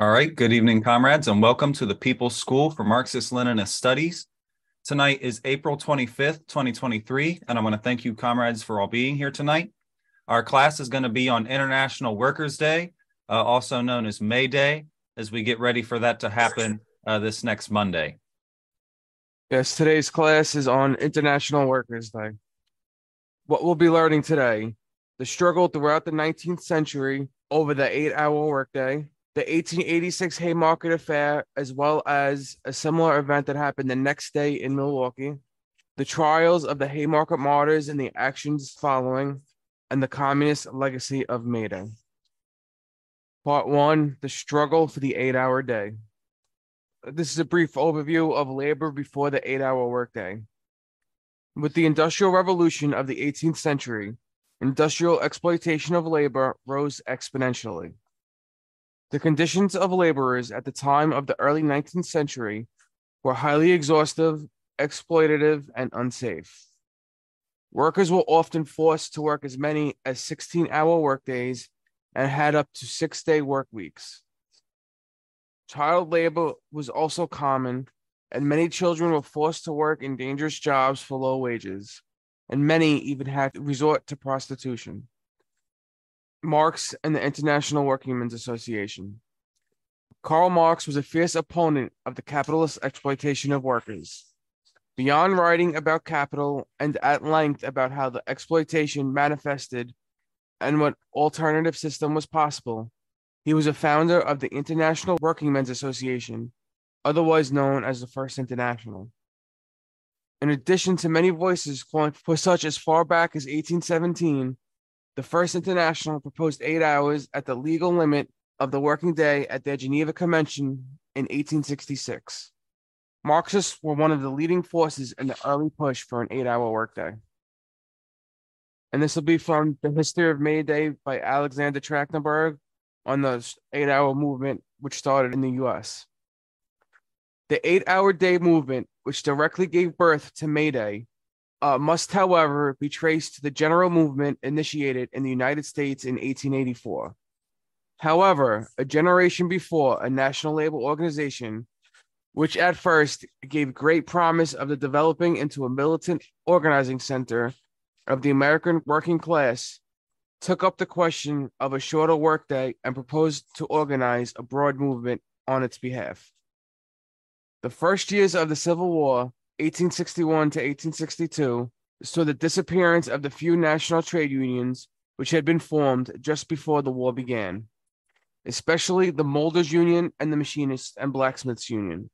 All right, good evening, comrades, and welcome to the People's School for Marxist-Leninist Studies. Tonight is April 25th, 2023, and I want to thank you, comrades, for all being here tonight. Our class is going to be on International Workers' Day, uh, also known as May Day, as we get ready for that to happen uh, this next Monday. Yes, today's class is on International Workers' Day. What we'll be learning today the struggle throughout the 19th century over the eight hour workday, the 1886 Haymarket Affair, as well as a similar event that happened the next day in Milwaukee, the trials of the Haymarket martyrs and the actions following, and the communist legacy of May Day. Part one The struggle for the eight hour day. This is a brief overview of labor before the eight hour workday. With the Industrial Revolution of the 18th century, industrial exploitation of labor rose exponentially. The conditions of laborers at the time of the early 19th century were highly exhaustive, exploitative, and unsafe. Workers were often forced to work as many as 16 hour workdays and had up to six day work weeks. Child labor was also common, and many children were forced to work in dangerous jobs for low wages, and many even had to resort to prostitution. Marx and the International Workingmen's Association. Karl Marx was a fierce opponent of the capitalist exploitation of workers. Beyond writing about capital and at length about how the exploitation manifested and what alternative system was possible, he was a founder of the International Workingmen's Association, otherwise known as the First International. In addition to many voices calling for such as far back as 1817, the First International proposed eight hours at the legal limit of the working day at their Geneva Convention in 1866. Marxists were one of the leading forces in the early push for an eight hour workday. And this will be from The History of May Day by Alexander Trachtenberg on the eight hour movement, which started in the US. The eight hour day movement, which directly gave birth to May Day, uh, must, however, be traced to the general movement initiated in the United States in 1884. However, a generation before, a national labor organization, which at first gave great promise of the developing into a militant organizing center of the American working class, took up the question of a shorter workday and proposed to organize a broad movement on its behalf. The first years of the Civil War 1861 to 1862 saw the disappearance of the few national trade unions which had been formed just before the war began, especially the Molders Union and the Machinists and Blacksmiths Union.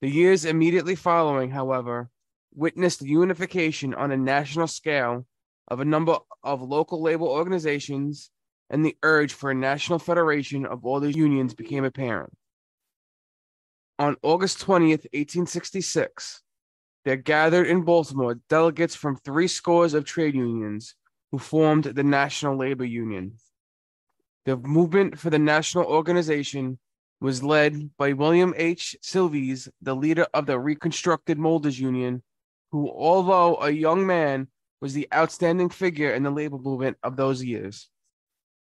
The years immediately following, however, witnessed the unification on a national scale of a number of local labor organizations, and the urge for a national federation of all the unions became apparent. On August 20th, 1866, there gathered in Baltimore delegates from three scores of trade unions who formed the National Labor Union. The movement for the national organization was led by William H. Sylvis, the leader of the reconstructed Molders Union, who, although a young man, was the outstanding figure in the labor movement of those years.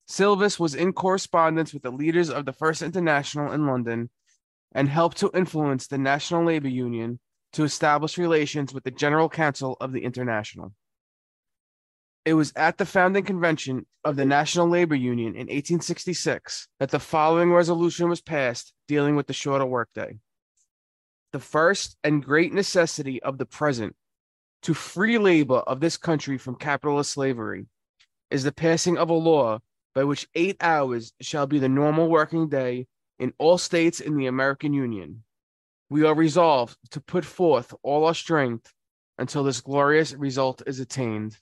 Sylvis was in correspondence with the leaders of the First International in London and helped to influence the National Labor Union to establish relations with the General Council of the International. It was at the founding convention of the National Labor Union in 1866 that the following resolution was passed dealing with the shorter workday. The first and great necessity of the present to free labor of this country from capitalist slavery is the passing of a law by which eight hours shall be the normal working day in all states in the American Union we are resolved to put forth all our strength until this glorious result is attained.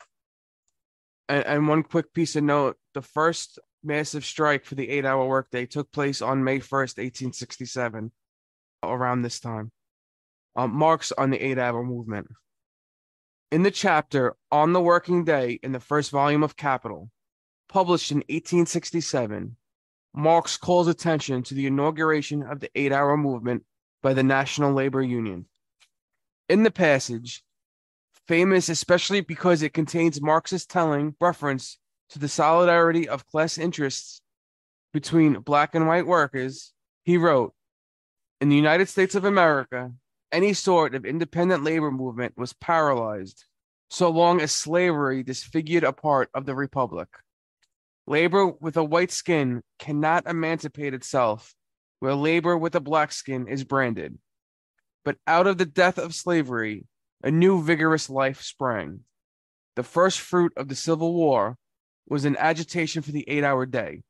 And, and one quick piece of note the first massive strike for the eight hour workday took place on May 1st, 1867, around this time. Um, Marx on the eight hour movement. In the chapter On the Working Day in the first volume of Capital, published in 1867, Marx calls attention to the inauguration of the eight hour movement by the National Labor Union. In the passage, famous especially because it contains Marxist telling reference to the solidarity of class interests between black and white workers, he wrote In the United States of America, any sort of independent labor movement was paralyzed so long as slavery disfigured a part of the republic. Labor with a white skin cannot emancipate itself where labor with a black skin is branded. But out of the death of slavery, a new vigorous life sprang. The first fruit of the Civil War was an agitation for the eight hour day,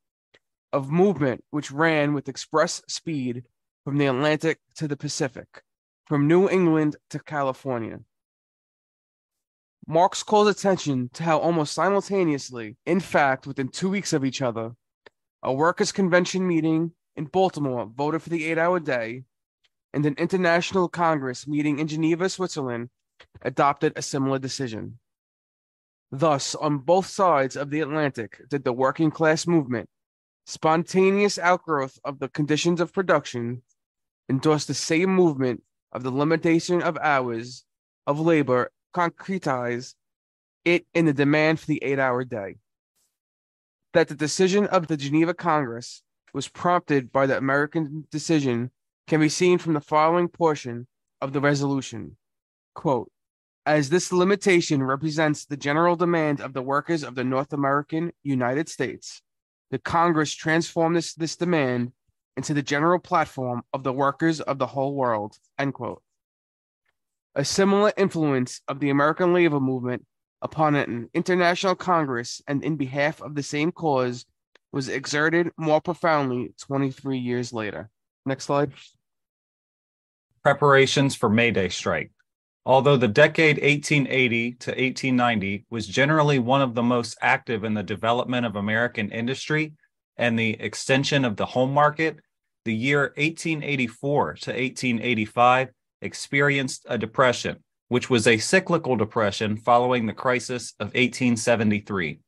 of movement which ran with express speed from the Atlantic to the Pacific, from New England to California. Marx calls attention to how almost simultaneously, in fact, within two weeks of each other, a workers' convention meeting in Baltimore voted for the eight hour day, and an international congress meeting in Geneva, Switzerland, adopted a similar decision. Thus, on both sides of the Atlantic did the working class movement, spontaneous outgrowth of the conditions of production, endorse the same movement of the limitation of hours of labor, concretize it in the demand for the eight hour day. That the decision of the Geneva Congress was prompted by the American decision can be seen from the following portion of the resolution. Quote, as this limitation represents the general demand of the workers of the North American United States, the Congress transformed this, this demand into the general platform of the workers of the whole world. End quote. A similar influence of the American labor movement upon an international Congress and in behalf of the same cause was exerted more profoundly 23 years later. Next slide. Preparations for May Day strike. Although the decade 1880 to 1890 was generally one of the most active in the development of American industry and the extension of the home market, the year 1884 to 1885 experienced a depression, which was a cyclical depression following the crisis of 1873.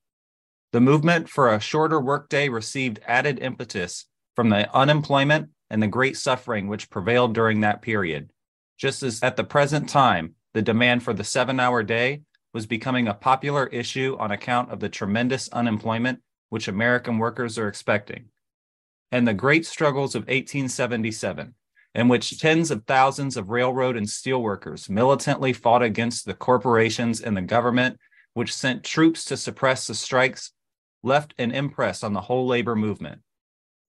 The movement for a shorter workday received added impetus from the unemployment and the great suffering which prevailed during that period. Just as at the present time, the demand for the seven hour day was becoming a popular issue on account of the tremendous unemployment which American workers are expecting, and the great struggles of 1877, in which tens of thousands of railroad and steel workers militantly fought against the corporations and the government, which sent troops to suppress the strikes, left an impress on the whole labor movement.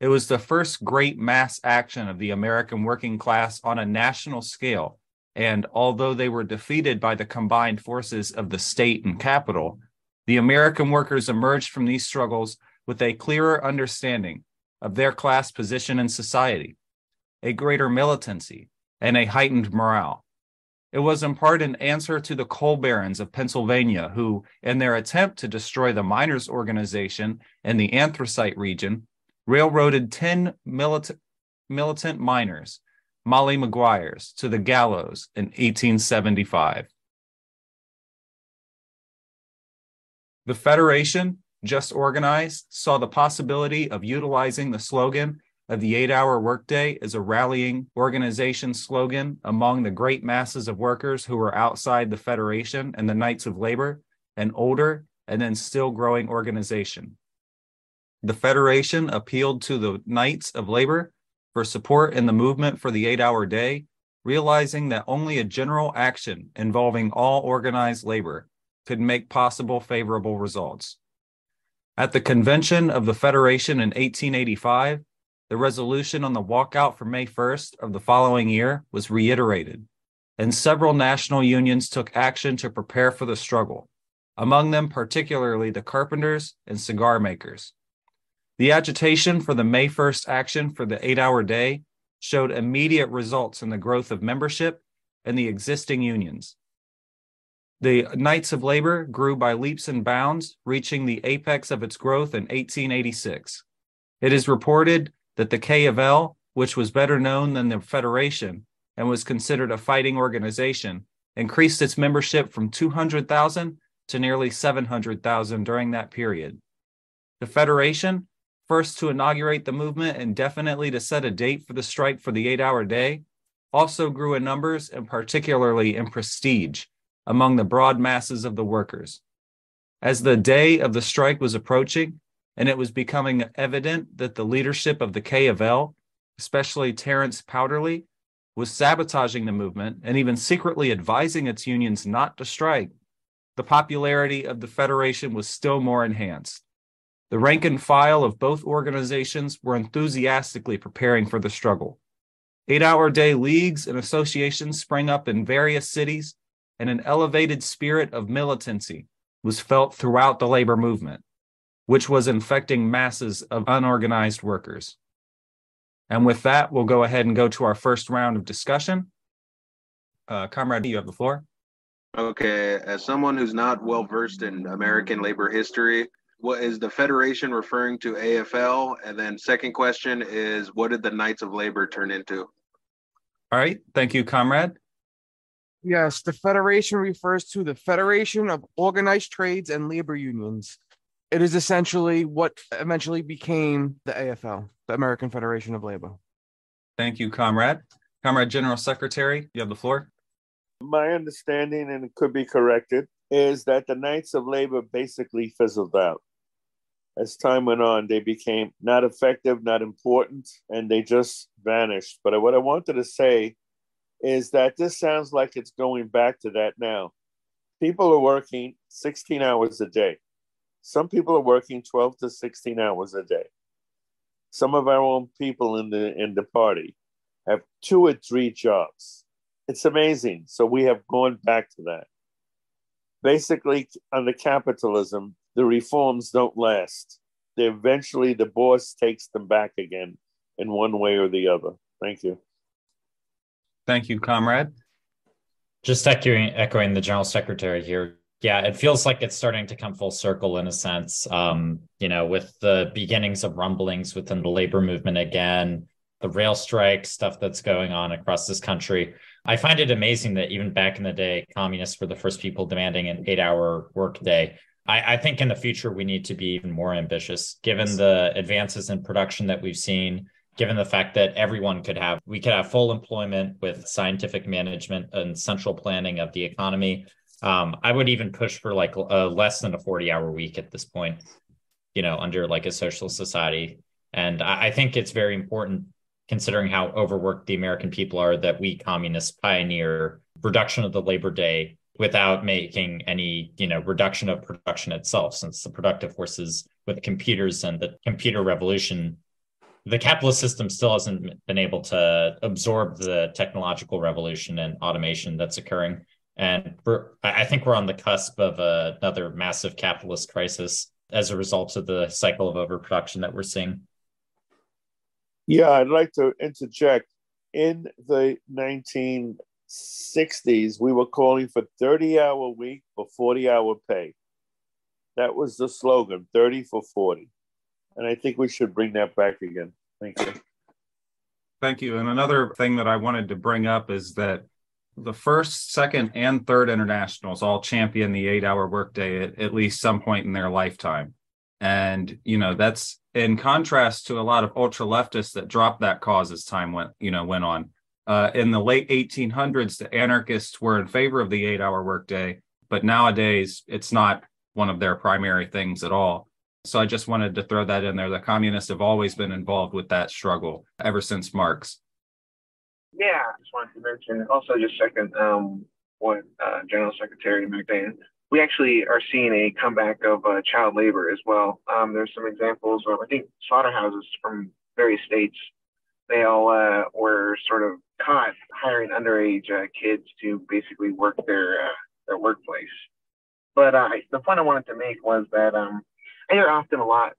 It was the first great mass action of the American working class on a national scale. And although they were defeated by the combined forces of the state and capital, the American workers emerged from these struggles with a clearer understanding of their class position in society, a greater militancy, and a heightened morale. It was in part an answer to the coal barons of Pennsylvania, who, in their attempt to destroy the miners' organization in the anthracite region, railroaded 10 militant, militant miners, Molly Maguires, to the gallows in 1875. The Federation, just organized, saw the possibility of utilizing the slogan of the eight hour workday is a rallying organization slogan among the great masses of workers who were outside the Federation and the Knights of Labor, an older and then still growing organization. The Federation appealed to the Knights of Labor for support in the movement for the eight hour day, realizing that only a general action involving all organized labor could make possible favorable results. At the convention of the Federation in 1885, the resolution on the walkout for May 1st of the following year was reiterated, and several national unions took action to prepare for the struggle, among them particularly the carpenters and cigar makers. The agitation for the May 1st action for the eight hour day showed immediate results in the growth of membership and the existing unions. The Knights of Labor grew by leaps and bounds, reaching the apex of its growth in 1886. It is reported that the K of L, which was better known than the Federation and was considered a fighting organization, increased its membership from 200,000 to nearly 700,000 during that period. The Federation first to inaugurate the movement and definitely to set a date for the strike for the eight hour day, also grew in numbers and particularly in prestige among the broad masses of the workers. As the day of the strike was approaching, and it was becoming evident that the leadership of the K of L, especially Terence Powderly, was sabotaging the movement and even secretly advising its unions not to strike, the popularity of the Federation was still more enhanced. The rank and file of both organizations were enthusiastically preparing for the struggle. Eight hour day leagues and associations sprang up in various cities, and an elevated spirit of militancy was felt throughout the labor movement, which was infecting masses of unorganized workers. And with that, we'll go ahead and go to our first round of discussion. Uh, Comrade, you have the floor. Okay, as someone who's not well versed in American labor history, what is the Federation referring to AFL? And then second question is what did the Knights of Labor turn into? All right, thank you, comrade. Yes, the Federation refers to the Federation of Organized Trades and Labor Unions. It is essentially what eventually became the AFL, the American Federation of Labor. Thank you, comrade. Comrade General Secretary, you have the floor. My understanding, and it could be corrected, is that the Knights of Labor basically fizzled out as time went on, they became not effective, not important, and they just vanished. But what I wanted to say is that this sounds like it's going back to that now. People are working 16 hours a day. Some people are working 12 to 16 hours a day. Some of our own people in the in the party have two or three jobs. It's amazing. So we have gone back to that. Basically, under capitalism, the reforms don't last. They eventually, the boss takes them back again in one way or the other. Thank you. Thank you, comrade. Just echoing, echoing the general secretary here. Yeah, it feels like it's starting to come full circle in a sense. Um, you know, with the beginnings of rumblings within the labor movement again, the rail strike stuff that's going on across this country. I find it amazing that even back in the day, communists were the first people demanding an eight hour workday. I, I, think in the future we need to be even more ambitious, given the advances in production that we've seen, given the fact that everyone could have we could have full employment with scientific management and central planning of the economy. Um, I would even push for like a less than a 40 hour week at this point, you know, under like a social society. And I, I think it's very important considering how overworked the American people are that we communists pioneer reduction of the labor day without making any you know reduction of production itself since the productive forces with computers and the computer revolution the capitalist system still hasn't been able to absorb the technological revolution and automation that's occurring and i think we're on the cusp of a, another massive capitalist crisis as a result of the cycle of overproduction that we're seeing yeah i'd like to interject in the 1960s, we were calling for 30 hour week for 40 hour pay. That was the slogan 30 for 40. And I think we should bring that back again. Thank you. Thank you. And another thing that I wanted to bring up is that the first, second, and third internationals all champion the eight hour workday at, at least some point in their lifetime. And, you know, that's in contrast to a lot of ultra leftists that dropped that cause as time went, you know, went on. Uh, in the late 1800s, the anarchists were in favor of the eight hour workday, but nowadays it's not one of their primary things at all. So I just wanted to throw that in there. The communists have always been involved with that struggle ever since Marx. Yeah, I just wanted to mention also just second um, what uh, General Secretary McDan. We actually are seeing a comeback of uh, child labor as well. Um, there's some examples of I think slaughterhouses from various states. They all uh, were sort of caught hiring underage uh, kids to basically work their uh, their workplace. But uh, the point I wanted to make was that um, I hear often a lot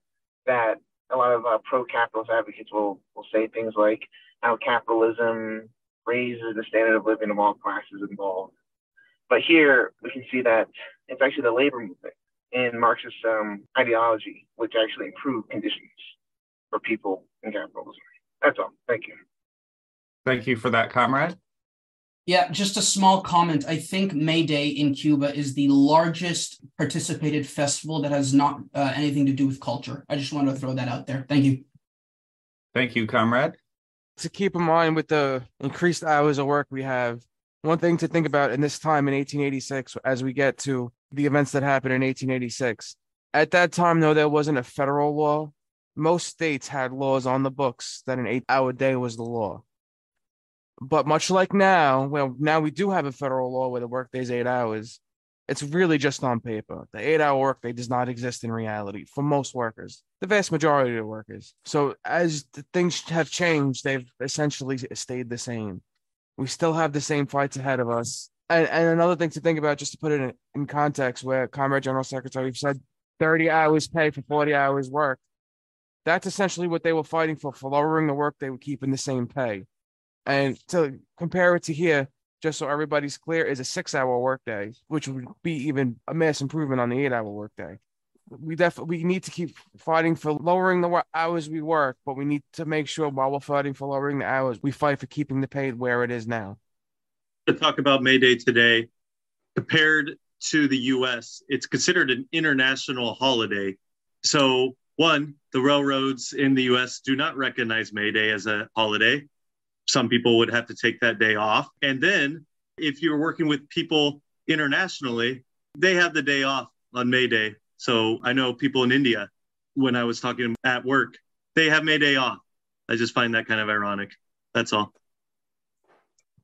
that a lot of pro-capitalist advocates will will say things like how capitalism raises the standard of living of all classes involved. But here we can see that it's actually the labor movement in Marxist um, ideology which actually improved conditions for people in capitalism. That's all. Thank you. Thank you for that, comrade. Yeah, just a small comment. I think May Day in Cuba is the largest participated festival that has not uh, anything to do with culture. I just want to throw that out there. Thank you. Thank you, comrade. To keep in mind with the increased hours of work we have, one thing to think about in this time in 1886, as we get to the events that happened in 1886, At that time, though, there wasn't a federal law. Most states had laws on the books that an eight hour day was the law. But much like now, well, now we do have a federal law where the workday is eight hours. It's really just on paper. The eight hour workday does not exist in reality for most workers, the vast majority of workers. So, as things have changed, they've essentially stayed the same. We still have the same fights ahead of us. And, and another thing to think about, just to put it in, in context, where Comrade General Secretary said 30 hours pay for 40 hours work. That's essentially what they were fighting for, for lowering the work they would keep in the same pay. And to compare it to here, just so everybody's clear, is a six hour workday, which would be even a mass improvement on the eight hour workday. We definitely we need to keep fighting for lowering the hours we work, but we need to make sure while we're fighting for lowering the hours, we fight for keeping the pay where it is now. To talk about May Day today, compared to the US, it's considered an international holiday. So, one, the railroads in the US do not recognize May Day as a holiday some people would have to take that day off. And then if you're working with people internationally, they have the day off on May Day. So I know people in India, when I was talking at work, they have May Day off. I just find that kind of ironic. That's all.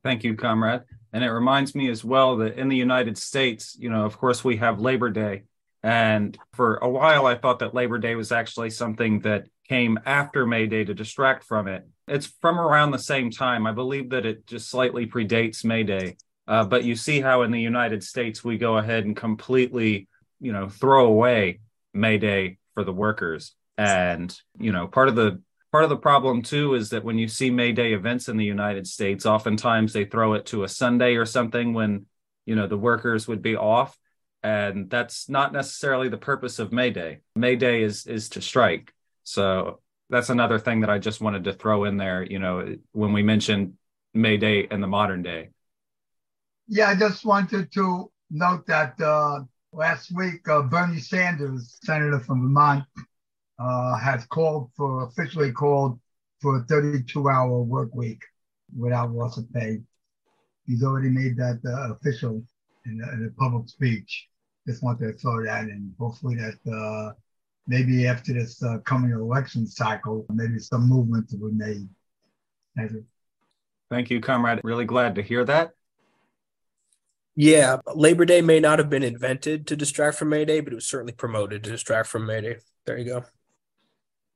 Thank you, comrade. And it reminds me as well that in the United States, you know, of course, we have Labor Day. And for a while, I thought that Labor Day was actually something that came after May Day to distract from it. It's from around the same time. I believe that it just slightly predates May Day. Uh, but you see how in the United States we go ahead and completely, you know, throw away May Day for the workers. And you know, part of the part of the problem too is that when you see May Day events in the United States, oftentimes they throw it to a Sunday or something when you know the workers would be off, and that's not necessarily the purpose of May Day. May Day is is to strike so that's another thing that I just wanted to throw in there, you know, when we mentioned May Day and the modern day. Yeah, I just wanted to note that uh, last week uh, Bernie Sanders, senator from Vermont, uh, has called for officially called for a 32 hour work week without loss of pay. He's already made that uh, official in a, in a, public speech. Just wanted to throw that in. Hopefully that uh, maybe after this uh, coming election cycle, maybe some movement will be made. Thank you. Thank you, comrade. Really glad to hear that. Yeah, Labor Day may not have been invented to distract from May Day, but it was certainly promoted to distract from May Day. There you go.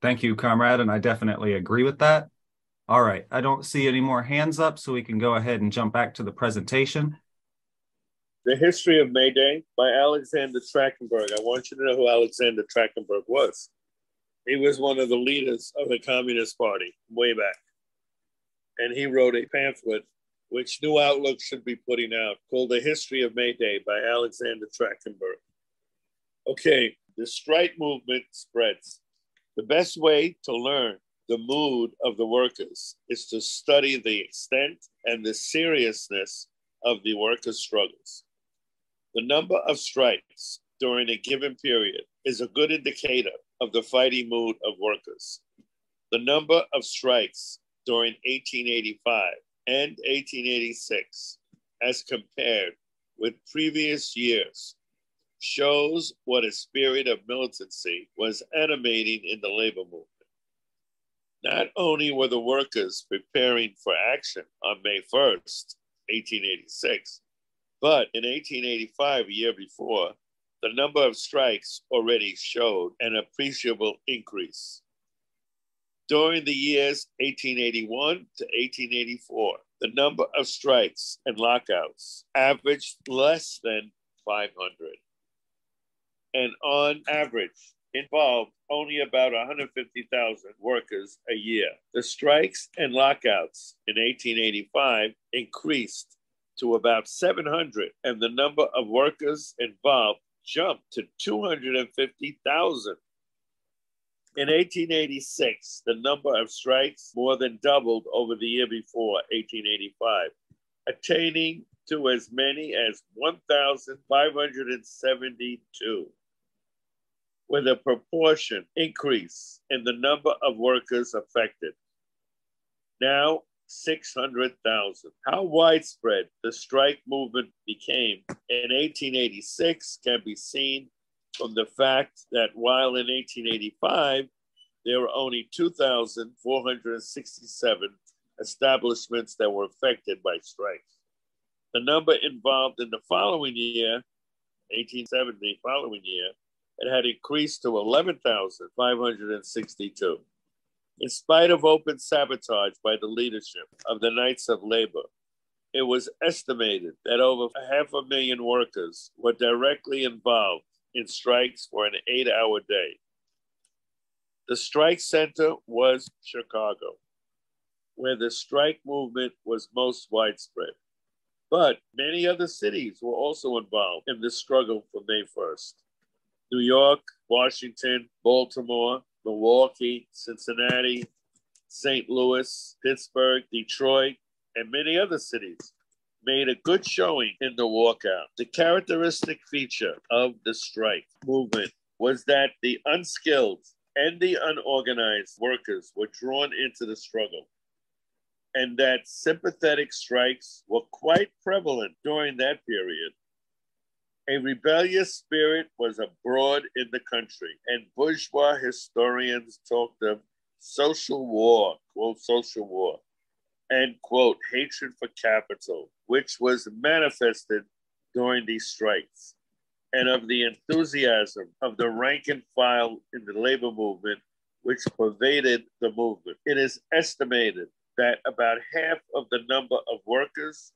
Thank you, comrade. And I definitely agree with that. All right. I don't see any more hands up, so we can go ahead and jump back to the presentation. The History of May Day by Alexander Trachtenberg. I want you to know who Alexander Trachtenberg was. He was one of the leaders of the Communist Party way back. And he wrote a pamphlet which New Outlook should be putting out called The History of May Day by Alexander Trachtenberg. Okay, the strike movement spreads. The best way to learn the mood of the workers is to study the extent and the seriousness of the workers' struggles. The number of strikes during a given period is a good indicator of the fighting mood of workers. The number of strikes during 1885 and 1886, as compared with previous years, shows what a spirit of militancy was animating in the labor movement. Not only were the workers preparing for action on May 1st, 1886, but in 1885, a year before, the number of strikes already showed an appreciable increase. During the years 1881 to 1884, the number of strikes and lockouts averaged less than 500. And on average, involved only about 150,000 workers a year. The strikes and lockouts in 1885 increased to about 700, and the number of workers involved jumped to 250,000. In 1886, the number of strikes more than doubled over the year before, 1885, attaining to as many as 1,572, with a proportion increase in the number of workers affected. Now, 600,000. How widespread the strike movement became in 1886 can be seen from the fact that while in 1885 there were only 2,467 establishments that were affected by strikes. The number involved in the following year, 1870, following year, it had increased to 11,562. In spite of open sabotage by the leadership of the Knights of Labor, it was estimated that over half a million workers were directly involved in strikes for an eight hour day. The strike center was Chicago, where the strike movement was most widespread. But many other cities were also involved in the struggle for May 1st. New York, Washington, Baltimore, Milwaukee, Cincinnati, St. Louis, Pittsburgh, Detroit, and many other cities made a good showing in the walkout. The characteristic feature of the strike movement was that the unskilled and the unorganized workers were drawn into the struggle, and that sympathetic strikes were quite prevalent during that period. A rebellious spirit was abroad in the country, and bourgeois historians talked of social war, quote, social war, and quote, hatred for capital, which was manifested during these strikes, and of the enthusiasm of the rank and file in the labor movement, which pervaded the movement. It is estimated that about half of the number of workers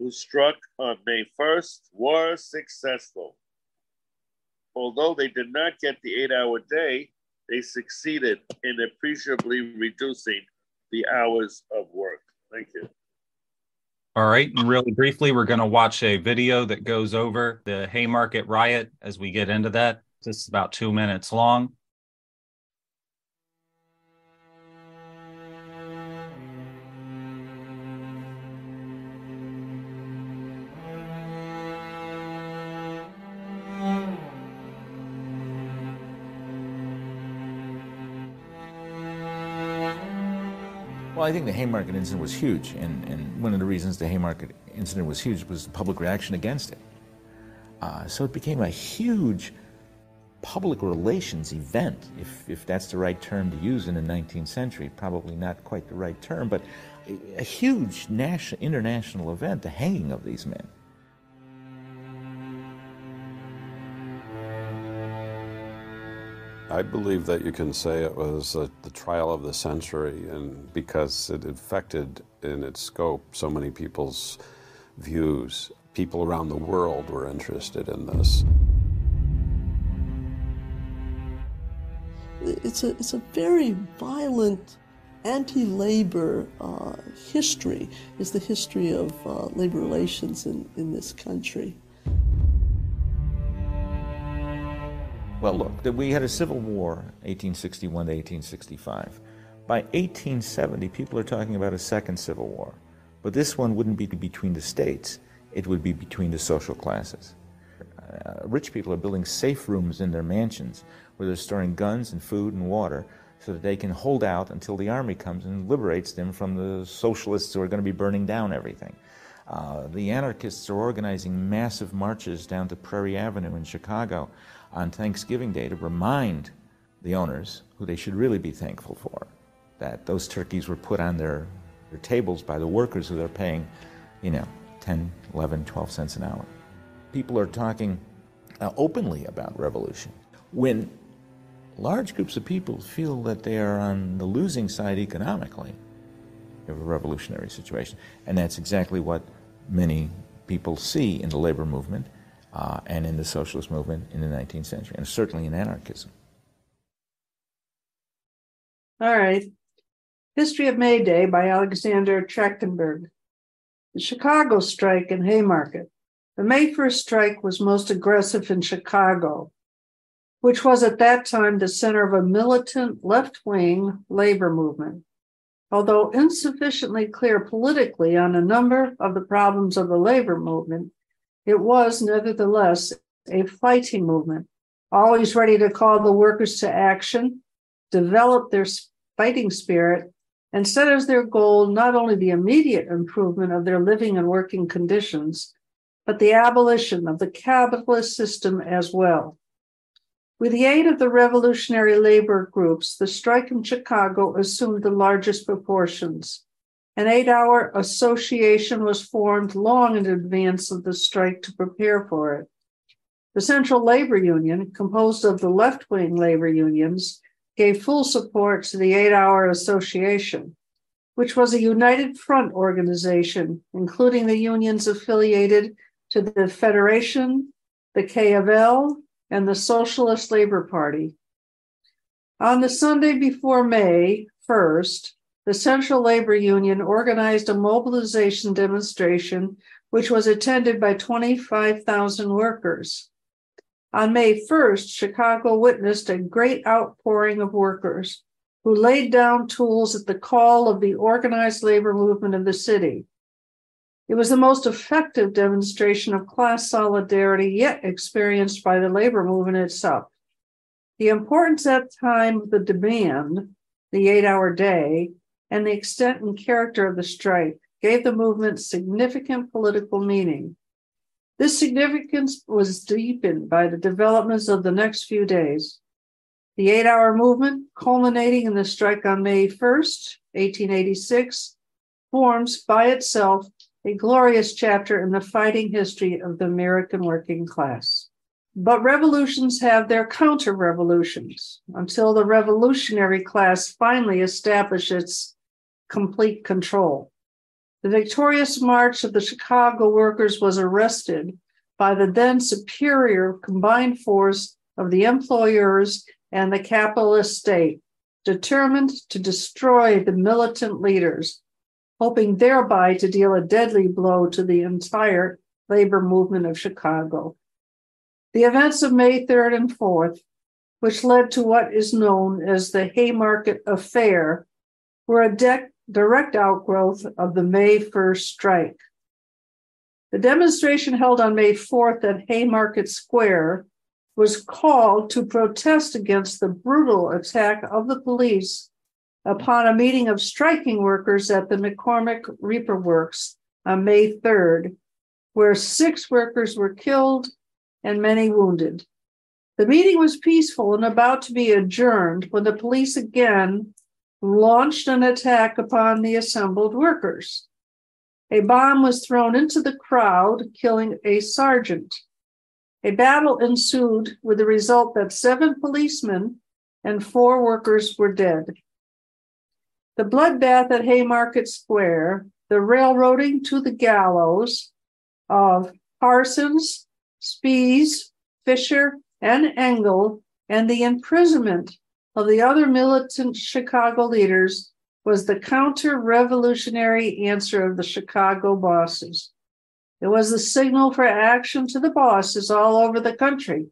who struck on May 1st were successful. Although they did not get the eight hour day, they succeeded in appreciably reducing the hours of work. Thank you. All right. And really briefly, we're going to watch a video that goes over the Haymarket riot as we get into that. This is about two minutes long. I think the Haymarket incident was huge, and, and one of the reasons the Haymarket incident was huge was the public reaction against it. Uh, so it became a huge public relations event, if, if that's the right term to use in the 19th century. Probably not quite the right term, but a, huge national, international event, the hanging of these men. I believe that you can say it was uh, the trial of the century, and because it affected in its scope so many people's views, people around the world were interested in this. It's a, it's a very violent anti-labor uh, history, is the history of uh, labor relations in, in this country. Well, look, we had a civil war, 1861 to 1865. By 1870, people are talking about a second civil war. But this one wouldn't be between the states, it would be between the social classes. Uh, rich people are building safe rooms in their mansions where they're storing guns and food and water so that they can hold out until the army comes and liberates them from the socialists who are going to be burning down everything. Uh, the anarchists are organizing massive marches down to Prairie Avenue in Chicago on Thanksgiving Day to remind the owners, who they should really be thankful for, that those turkeys were put on their, their tables by the workers who they're paying, you know, 10, 11, 12 cents an hour. People are talking uh, openly about revolution. When large groups of people feel that they are on the losing side economically of a revolutionary situation, and that's exactly what many people see in the labor movement uh, and in the socialist movement in the 19th century, and certainly in anarchism. All right. History of May Day by Alexander Trachtenberg. The Chicago strike in Haymarket. The May 1st strike was most aggressive in Chicago, which was at that time the center of a militant left wing labor movement. Although insufficiently clear politically on a number of the problems of the labor movement, it was, nevertheless, a fighting movement, always ready to call the workers to action, develop their fighting spirit, and set as their goal not only the immediate improvement of their living and working conditions, but the abolition of the capitalist system as well. With the aid of the revolutionary labor groups, the strike in Chicago assumed the largest proportions. An eight hour association was formed long in advance of the strike to prepare for it. The Central Labor Union, composed of the left wing labor unions, gave full support to the eight hour association, which was a united front organization, including the unions affiliated to the Federation, the K of L, and the Socialist Labor Party. On the Sunday before May 1st, the Central Labor Union organized a mobilization demonstration which was attended by 25,000 workers. On May 1st, Chicago witnessed a great outpouring of workers who laid down tools at the call of the organized labor movement of the city. It was the most effective demonstration of class solidarity yet experienced by the labor movement itself. The importance at the time of the demand, the eight hour day, and the extent and character of the strike gave the movement significant political meaning. This significance was deepened by the developments of the next few days. The eight hour movement, culminating in the strike on May 1st, 1886, forms by itself a glorious chapter in the fighting history of the American working class. But revolutions have their counter revolutions until the revolutionary class finally establishes complete control. The victorious march of the Chicago workers was arrested by the then superior combined force of the employers and the capitalist state, determined to destroy the militant leaders hoping thereby to deal a deadly blow to the entire labor movement of Chicago. The events of May 3rd and 4th, which led to what is known as the Haymarket Affair, were a de- direct outgrowth of the May 1st strike. The demonstration held on May 4th at Haymarket Square was called to protest against the brutal attack of the police upon a meeting of striking workers at the McCormick Reaper Works on May 3rd, where six workers were killed and many wounded. The meeting was peaceful and about to be adjourned when the police again launched an attack upon the assembled workers. A bomb was thrown into the crowd, killing a sergeant. A battle ensued with the result that seven policemen and four workers were dead. The bloodbath at Haymarket Square, the railroading to the gallows of Parsons, Spies, Fischer, and Engel, and the imprisonment of the other militant Chicago leaders was the counter revolutionary answer of the Chicago bosses. It was the signal for action to the bosses all over the country.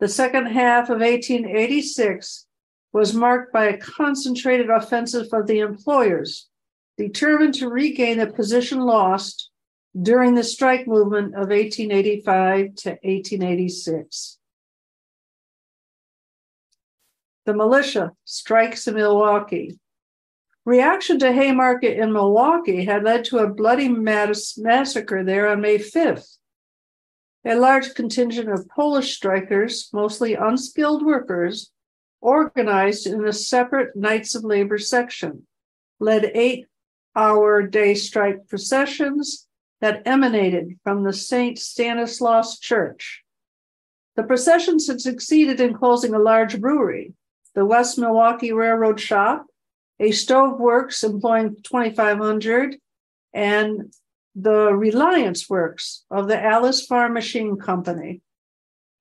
The second half of 1886 was marked by a concentrated offensive of the employers, determined to regain the position lost during the strike movement of 1885 to 1886. The militia strikes in Milwaukee. Reaction to Haymarket in Milwaukee had led to a bloody mass- massacre there on May 5th. A large contingent of Polish strikers, mostly unskilled workers, organized in a separate Knights of Labor section, led eight hour day strike processions that emanated from the St. Stanislaus Church. The processions had succeeded in closing a large brewery, the West Milwaukee Railroad Shop, a stove works employing 2,500, and the Reliance Works of the Allis Farm Machine Company.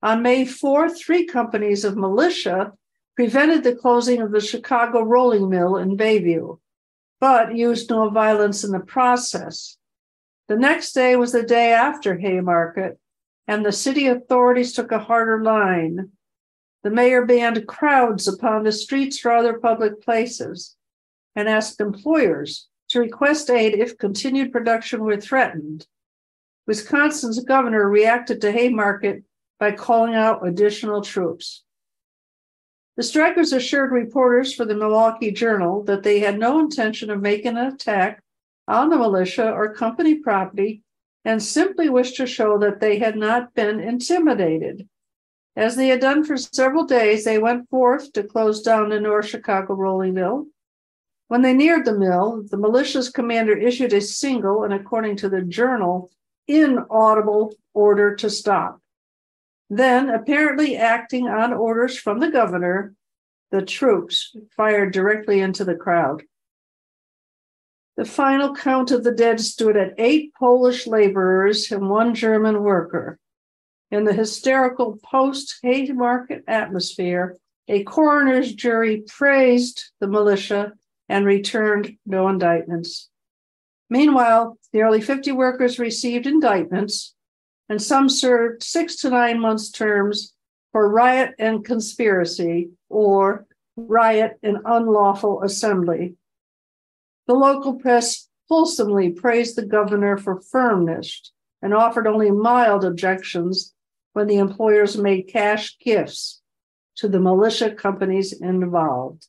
On May 4, three companies of militia prevented the closing of the Chicago rolling mill in Bayview, but used no violence in the process. The next day was the day after Haymarket, and the city authorities took a harder line. The mayor banned crowds upon the streets or other public places and asked employers to request aid if continued production were threatened. Wisconsin's governor reacted to Haymarket by calling out additional troops. The strikers assured reporters for the Milwaukee Journal that they had no intention of making an attack on the militia or company property and simply wished to show that they had not been intimidated. As they had done for several days, they went forth to close down the North Chicago rolling mill. When they neared the mill, the militia's commander issued a single and, according to the journal, inaudible order to stop. Then, apparently acting on orders from the governor, the troops fired directly into the crowd. The final count of the dead stood at eight Polish laborers and one German worker. In the hysterical post Haymarket atmosphere, a coroner's jury praised the militia and returned no indictments. Meanwhile, nearly 50 workers received indictments, and some served six to nine months' terms for riot and conspiracy or riot and unlawful assembly. The local press fulsomely praised the governor for firmness and offered only mild objections when the employers made cash gifts to the militia companies involved.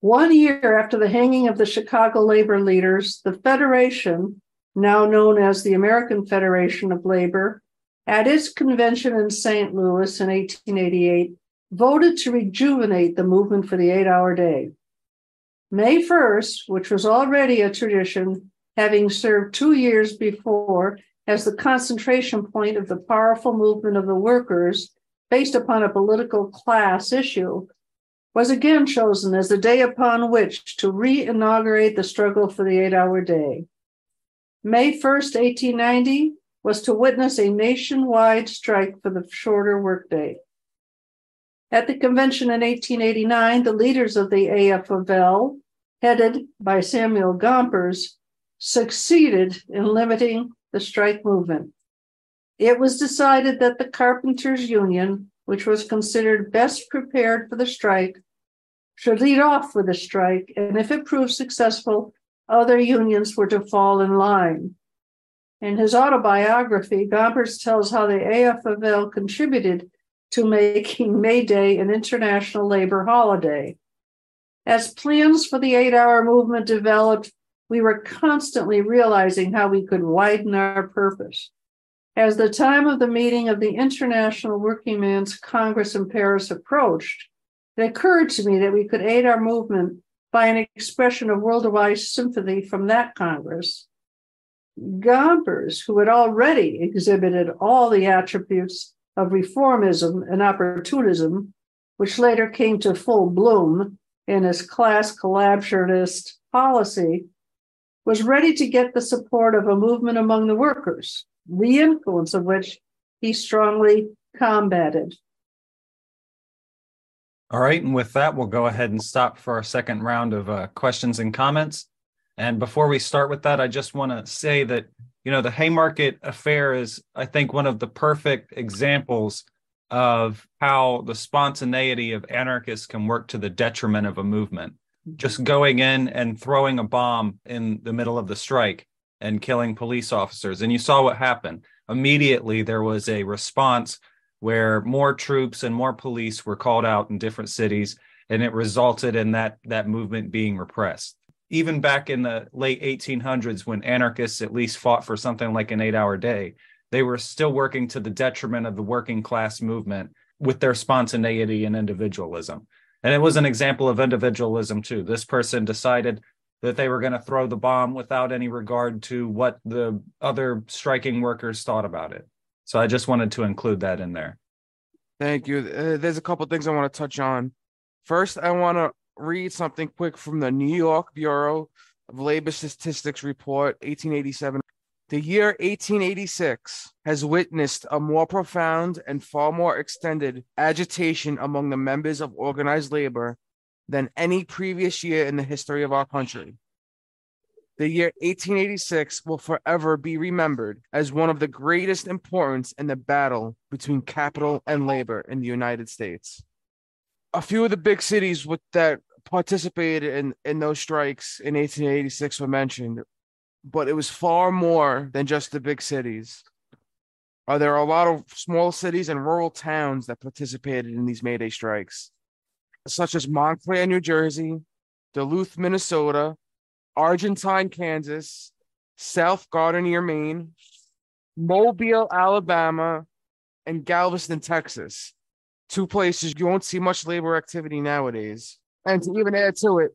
One year after the hanging of the Chicago labor leaders, the Federation, now known as the American Federation of Labor, at its convention in St. Louis in 1888, voted to rejuvenate the movement for the eight hour day. May 1st, which was already a tradition, having served two years before as the concentration point of the powerful movement of the workers based upon a political class issue, was again chosen as the day upon which to re inaugurate the struggle for the eight hour day. May 1st, 1890, was to witness a nationwide strike for the shorter workday. At the convention in 1889, the leaders of the AFL, headed by Samuel Gompers, succeeded in limiting the strike movement. It was decided that the Carpenters Union, which was considered best prepared for the strike, should lead off with the strike, and if it proved successful, other unions were to fall in line. In his autobiography, Gompers tells how the AFL contributed to making May Day an international labor holiday. As plans for the eight hour movement developed, we were constantly realizing how we could widen our purpose. As the time of the meeting of the International Workingmen's Congress in Paris approached, it occurred to me that we could aid our movement by an expression of worldwide sympathy from that Congress. Gompers, who had already exhibited all the attributes of reformism and opportunism, which later came to full bloom in his class collaborationist policy, was ready to get the support of a movement among the workers, the influence of which he strongly combated. All right, and with that, we'll go ahead and stop for our second round of uh, questions and comments. And before we start with that, I just want to say that, you know, the Haymarket affair is, I think, one of the perfect examples of how the spontaneity of anarchists can work to the detriment of a movement just going in and throwing a bomb in the middle of the strike and killing police officers. And you saw what happened. Immediately, there was a response where more troops and more police were called out in different cities, and it resulted in that, that movement being repressed. Even back in the late 1800s, when anarchists at least fought for something like an eight hour day, they were still working to the detriment of the working class movement with their spontaneity and individualism. And it was an example of individualism too. This person decided that they were going to throw the bomb without any regard to what the other striking workers thought about it. So I just wanted to include that in there. Thank you. Uh, there's a couple things I want to touch on. First, I want to read something quick from the New York Bureau of Labor Statistics report 1887 the year 1886 has witnessed a more profound and far more extended agitation among the members of organized labor than any previous year in the history of our country. The year 1886 will forever be remembered as one of the greatest importance in the battle between capital and labor in the United States. A few of the big cities with, that participated in, in those strikes in 1886 were mentioned but it was far more than just the big cities. Uh, there are a lot of small cities and rural towns that participated in these May Day strikes, such as Montclair, New Jersey, Duluth, Minnesota, Argentine, Kansas, South Gardiner, Maine, Mobile, Alabama, and Galveston, Texas. Two places you won't see much labor activity nowadays. And to even add to it,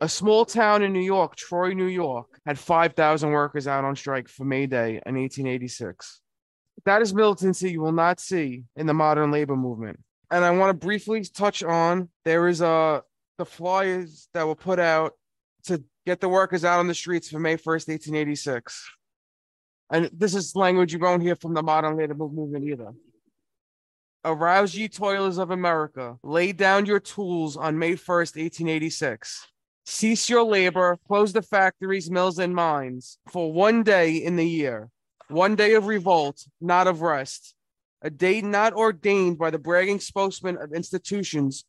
a small town in New York, Troy, New York, had 5,000 workers out on strike for May Day in 1886. That is militancy you will not see in the modern labor movement. And I want to briefly touch on there is a uh, the flyers that were put out to get the workers out on the streets for May 1st, 1886. And this is language you won't hear from the modern labor movement either. Arouse ye toilers of America, lay down your tools on May 1st, 1886. Cease your labor, close the factories, mills, and mines for one day in the year, one day of revolt, not of rest, a day not ordained by the bragging spokesman of institutions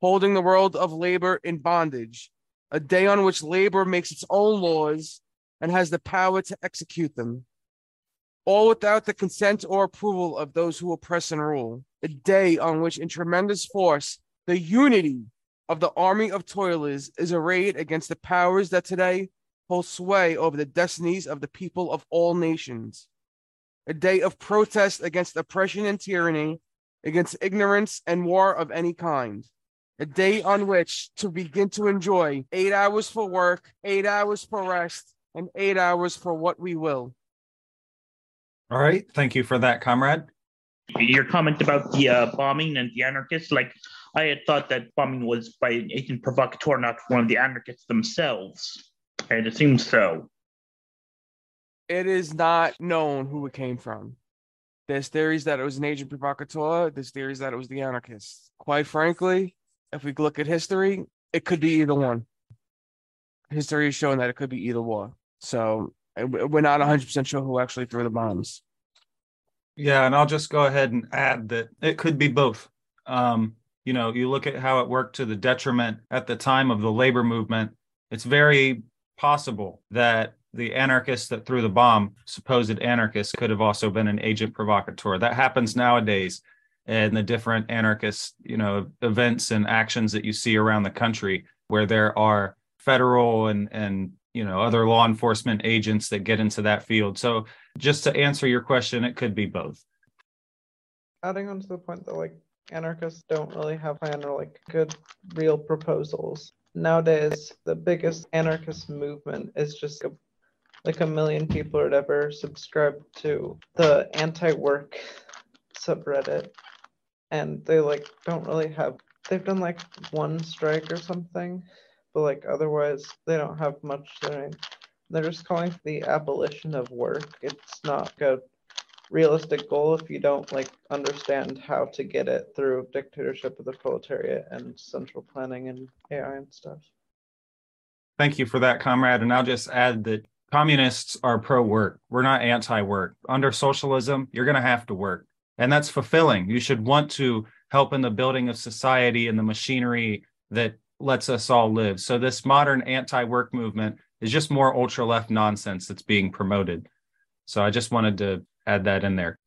holding the world of labor in bondage, a day on which labor makes its own laws and has the power to execute them, all without the consent or approval of those who oppress and rule, a day on which, in tremendous force, the unity of the army of toilers is arrayed against the powers that today hold sway over the destinies of the people of all nations. A day of protest against oppression and tyranny, against ignorance and war of any kind a day on which to begin to enjoy eight hours for work, eight hours for rest, and eight hours for what we will. All right. Thank you for that, comrade. Your comment about the uh, bombing and the anarchists, like I had thought that bombing was by an agent provocateur, not one of the anarchists themselves. And it seems so. It is not known who it came from. There's theories that it was an agent provocateur. There's theories that it was the anarchists. Quite frankly, if we look at history, it could be either one. History has shown that it could be either one. So we're not 100% sure who actually threw the bombs. Yeah, and I'll just go ahead and add that it could be both. Um, you know, you look at how it worked to the detriment at the time of the labor movement. It's very possible that the anarchists that threw the bomb, supposed anarchists, could have also been an agent provocateur. That happens nowadays and the different anarchist you know events and actions that you see around the country where there are federal and and you know other law enforcement agents that get into that field so just to answer your question it could be both adding on to the point that like anarchists don't really have plan or like good real proposals. Nowadays the biggest anarchist movement is just a, like a million people or whatever subscribe to the anti-work subreddit. And they like don't really have they've done like one strike or something but like otherwise they don't have much. They're, they're just calling for the abolition of work. It's not a realistic goal if you don't like understand how to get it through dictatorship of the proletariat and central planning and ai and stuff. Thank you for that comrade. And i'll just add that communists are pro work we're not anti work under socialism you're going to have to work. And that's fulfilling. You should want to help in the building of society and the machinery that lets us all live. So this modern anti-work movement is just more ultra left nonsense that's being promoted. So i just wanted to add that in there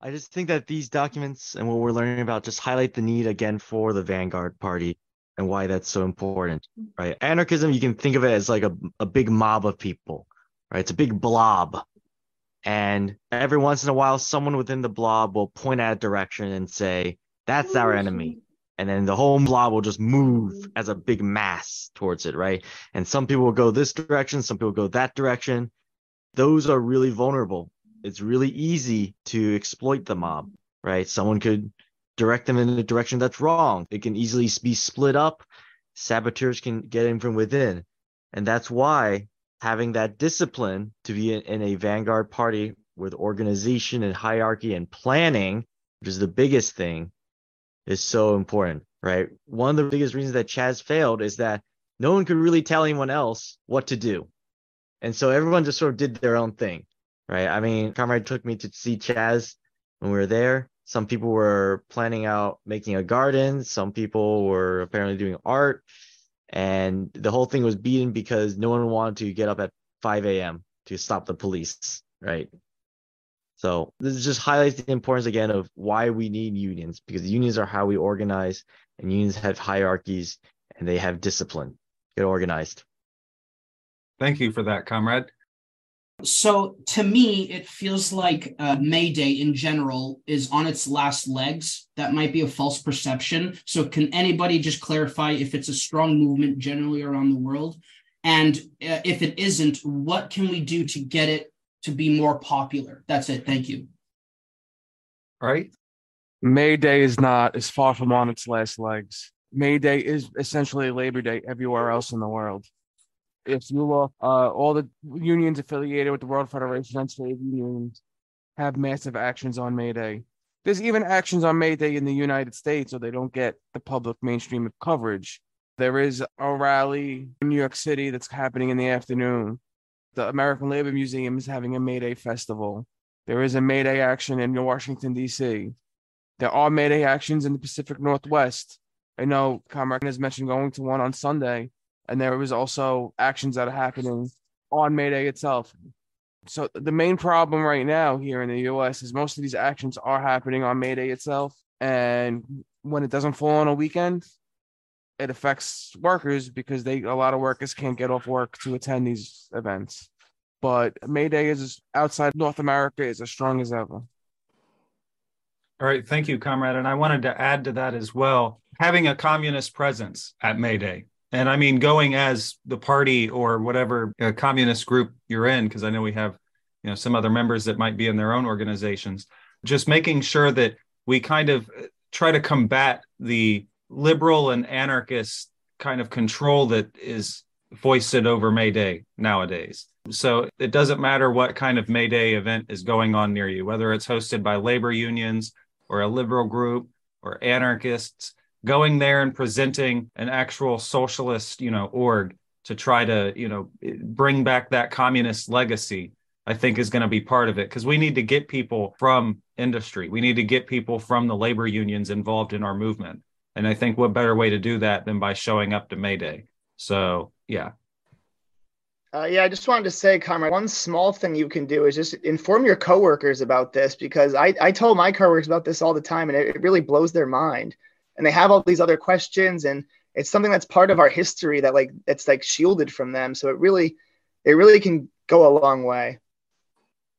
i just think that these documents and what we're learning about just highlight the need again for the vanguard party and why that's so important right anarchism you can think of it as like a, a big mob of people right it's a big blob and every once in a while, someone within the blob will point at a direction and say, That's our enemy. And then the whole blob will just move as a big mass towards it, right? And some people will go this direction, some people go that direction. Those are really vulnerable. It's really easy to exploit the mob, right? Someone could direct them in a direction that's wrong. It can easily be split up. Saboteurs can get in from within. And that's why having that discipline to be in, in a vanguard party with organization and hierarchy and planning, which is the biggest thing, is so important, right? One of the biggest reasons that Chaz failed is that no one could really tell anyone else what to do. And so everyone just sort of did their own thing, right? I mean, Comrade took me to see Chaz when we were there. Some people were planning out making a garden. Some people were apparently doing art and the whole thing was beaten because no one wanted to get up at 5 a.m. to stop the police, right? So this just highlights the importance again of why we need unions because unions are how we organize, and unions have hierarchies and they have discipline. Get organized. Thank you for that, comrade. So to me, it feels like uh, May Day in general is on its last legs. That might be a false perception. So can anybody just clarify if it's a strong movement generally around the world? And uh, if it isn't, what can we do to get it to be more popular? That's it. Thank you. All right. May Day is not as far from on its last legs. May Day is essentially Labor Day everywhere else in the world if you look, uh, all the unions affiliated with the World Federation of Trade Unions have massive actions on May Day. There's even actions on May Day in the United States, so they don't get the public mainstream of coverage. There is a rally in New York City that's happening in the afternoon. The American Labor Museum is having a May Day festival. There is a May Day action in Washington, D.C. There are May Day actions in the Pacific Northwest. I know Comrade has mentioned going to one on Sunday and there was also actions that are happening on May Day itself. So the main problem right now here in the U.S. is most of these actions are happening on May Day itself, and when it doesn't fall on a weekend, it affects workers because they a lot of workers can't get off work to attend these events. But May Day is outside North America is as strong as ever. All right, thank you, comrade. And I wanted to add to that as well. Having a communist presence at May Day and I mean, going as the party or whatever uh, communist group you're in, because I know we have, you know, some other members that might be in their own organizations, just making sure that we kind of uh, try to combat the liberal and anarchist kind of control that is foisted over May Day nowadays. So it doesn't matter what kind of May Day event is going on near you, whether it's hosted by labor unions or a liberal group or anarchists going there and presenting an actual socialist, you know, org to try to, you know, bring back that communist legacy, I think is going to be part of it because we need to get people from industry. We need to get people from the labor unions involved in our movement. And I think what better way to do that than by showing up to May Day. So, yeah. Uh, yeah, I just wanted to say, Comrade, one small thing you can do is just inform your coworkers about this because I, I told my coworkers about this all the time and it, it really blows their mind and they have all these other questions and it's something that's part of our history that like it's like shielded from them. So it really it really can go a long way.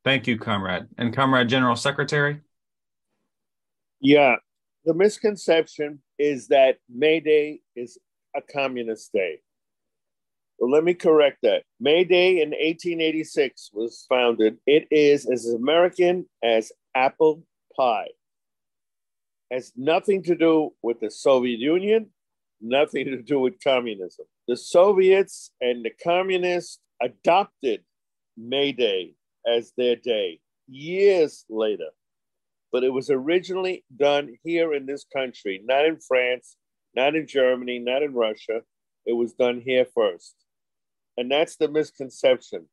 Thank you comrade. And comrade general secretary? Yeah. The misconception is that may day is a communist day. Well, let me correct that. May Day in 1886 was founded. It is as American as apple pie has nothing to do with the Soviet Union, nothing to do with communism. The Soviets and the communists adopted May Day as their day years later. But it was originally done here in this country, not in France, not in Germany, not in Russia. It was done here first. And that's the misconception.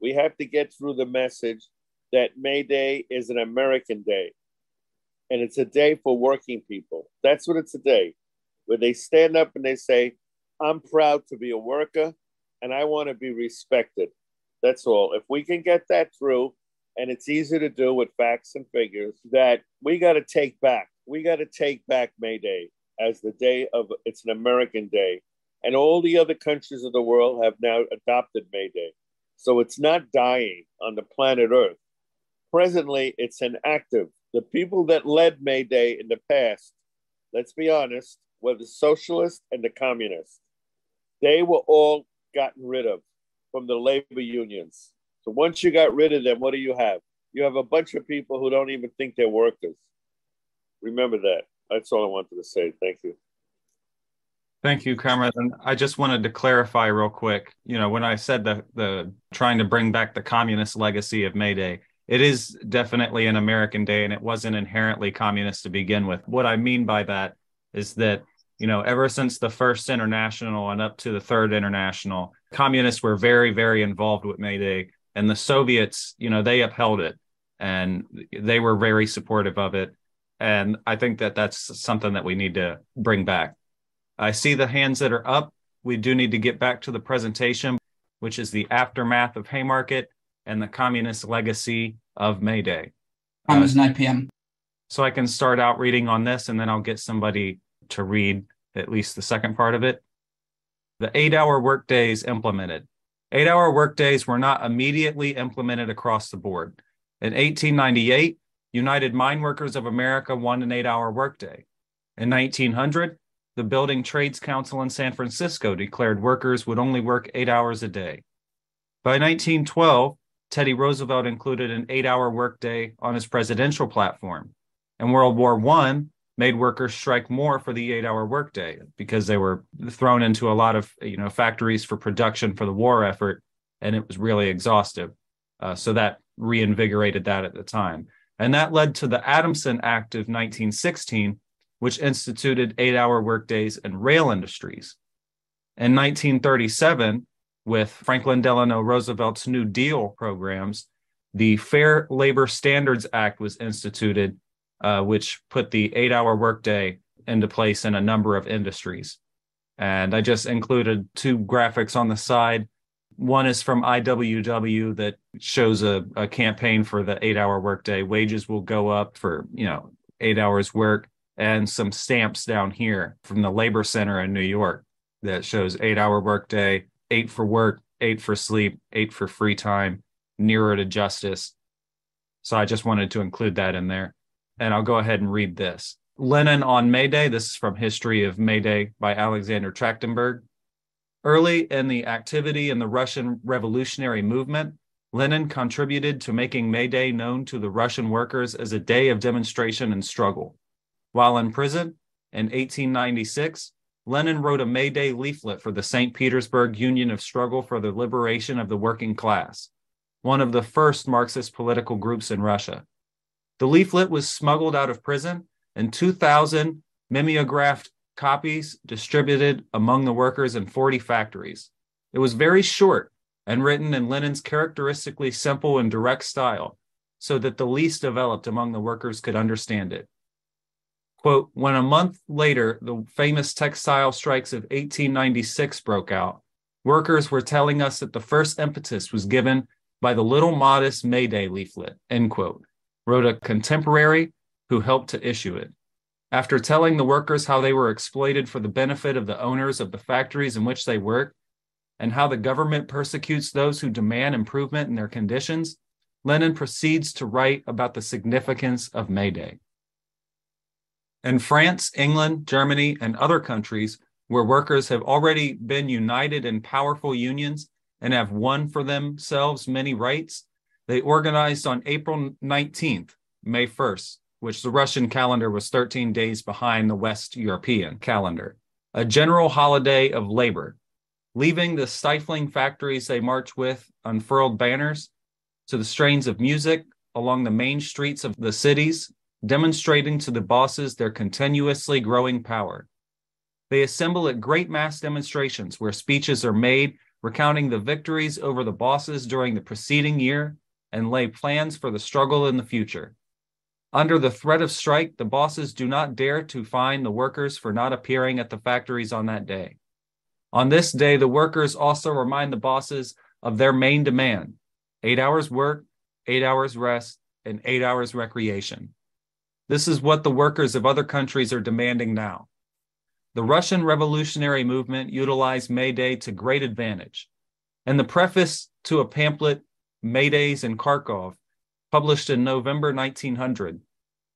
We have to get through the message that May Day is an American day and it's a day for working people. That's what it's a day where they stand up and they say, I'm proud to be a worker and I want to be respected. That's all. If we can get that through, and it's easy to do with facts and figures, that we got to take back. We got to take back May Day as the day of it's an American day. And all the other countries of the world have now adopted May Day. So it's not dying on the planet Earth. Presently, it's an active the people that led May Day in the past, let's be honest, were the socialists and the communists. They were all gotten rid of from the labor unions. So once you got rid of them, what do you have? You have a bunch of people who don't even think they're workers. Remember that. That's all I wanted to say. Thank you. Thank you, comrade. And I just wanted to clarify real quick. You know, when I said the the trying to bring back the communist legacy of May Day, it is definitely an American day and it wasn't inherently communist to begin with. What I mean by that is that, you know, ever since the first international and up to the third international, communists were very, very involved with May Day. And the Soviets, you know, they upheld it and they were very supportive of it. And I think that that's something that we need to bring back. I see the hands that are up. We do need to get back to the presentation, which is the aftermath of Haymarket and the communist legacy of May Day. Time uh, is 9 p.m. So I can start out reading on this and then I'll get somebody to read at least the second part of it. The eight hour workdays implemented. Eight hour workdays were not immediately implemented across the board. In 1898, United Mine Workers of America won an eight hour workday. In 1900, the Building Trades Council in San Francisco declared workers would only work eight hours a day. By 1912, Teddy Roosevelt included an eight hour workday on his presidential platform. And World War I made workers strike more for the eight hour workday because they were thrown into a lot of you know factories for production for the war effort and it was really exhaustive. Uh, so that reinvigorated that at the time. And that led to the adamson act of 1916 which instituted eight hour workdays in rail industries. In 1937 with franklin delano roosevelt's new deal programs the fair labor standards act was instituted uh, which put the eight hour workday into place in a number of industries. And I just included two graphics on the side. One is from IWW that shows a, a campaign for the eight hour workday. Wages will go up for, you know, eight hours work and some stamps down here from the Labor Center in New York that shows eight hour workday, eight for work, eight for sleep, eight for free time, nearer to justice. So I just wanted to include that in there and I'll go ahead and read this. Lenin on May Day. This is from History of May Day by Alexander Trachtenberg. Early in the activity in the Russian revolutionary movement, Lenin contributed to making May Day known to the Russian workers as a day of demonstration and struggle. While in prison in 1896, Lenin wrote a May Day leaflet for the St. Petersburg Union of Struggle for the Liberation of the Working Class, one of the first Marxist political groups in Russia. The leaflet was smuggled out of prison and 2,000 mimeographed copies distributed among the workers in 40 factories. It was very short and written in Lenin's characteristically simple and direct style, so that the least developed among the workers could understand it. Quote, when a month later the famous textile strikes of 1896 broke out, workers were telling us that the first impetus was given by the little modest May Day leaflet, end quote wrote a contemporary who helped to issue it. After telling the workers how they were exploited for the benefit of the owners of the factories in which they work, and how the government persecutes those who demand improvement in their conditions, Lenin proceeds to write about the significance of May Day. In France, England, Germany, and other countries where workers have already been united in powerful unions and have won for themselves many rights, they organized on April 19th, May 1st, which the Russian calendar was 13 days behind the West European calendar, a general holiday of labor. Leaving the stifling factories they marched with unfurled banners to the strains of music along the main streets of the cities, demonstrating to the bosses their continuously growing power. They assemble at great mass demonstrations where speeches are made recounting the victories over the bosses during the preceding year and lay plans for the struggle in the future. Under the threat of strike, the bosses do not dare to fine the workers for not appearing at the factories on that day. On this day, the workers also remind the bosses of their main demand eight hours work, eight hours rest, and eight hours recreation. This is what the workers of other countries are demanding now. The Russian revolutionary movement utilized May Day to great advantage. And the preface to a pamphlet Maydays in Kharkov, published in November 1900.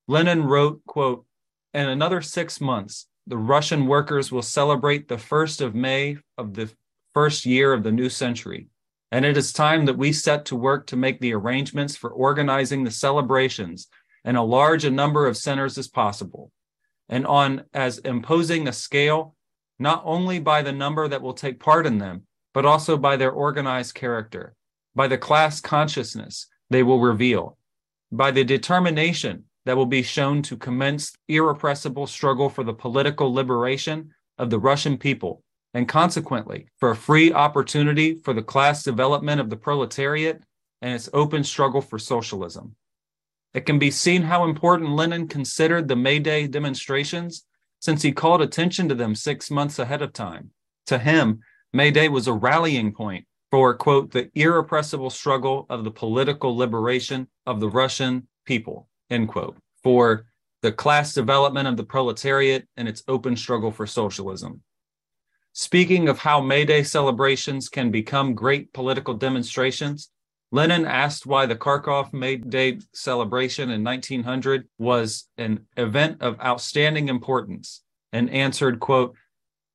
Lenin wrote, quote, in another six months, the Russian workers will celebrate the 1st of May of the first year of the new century. And it is time that we set to work to make the arrangements for organizing the celebrations in a large a number of centers as possible, and on as imposing a scale, not only by the number that will take part in them, but also by their organized character by the class consciousness they will reveal, by the determination that will be shown to commence irrepressible struggle for the political liberation of the Russian people, and consequently for a free opportunity for the class development of the proletariat and its open struggle for socialism. It can be seen how important Lenin considered the May Day demonstrations since he called attention to them six months ahead of time. To him, May Day was a rallying point for, quote, the irrepressible struggle of the political liberation of the Russian people, end quote, for the class development of the proletariat and its open struggle for socialism. Speaking of how May Day celebrations can become great political demonstrations, Lenin asked why the Kharkov May Day celebration in 1900 was an event of outstanding importance and answered, quote,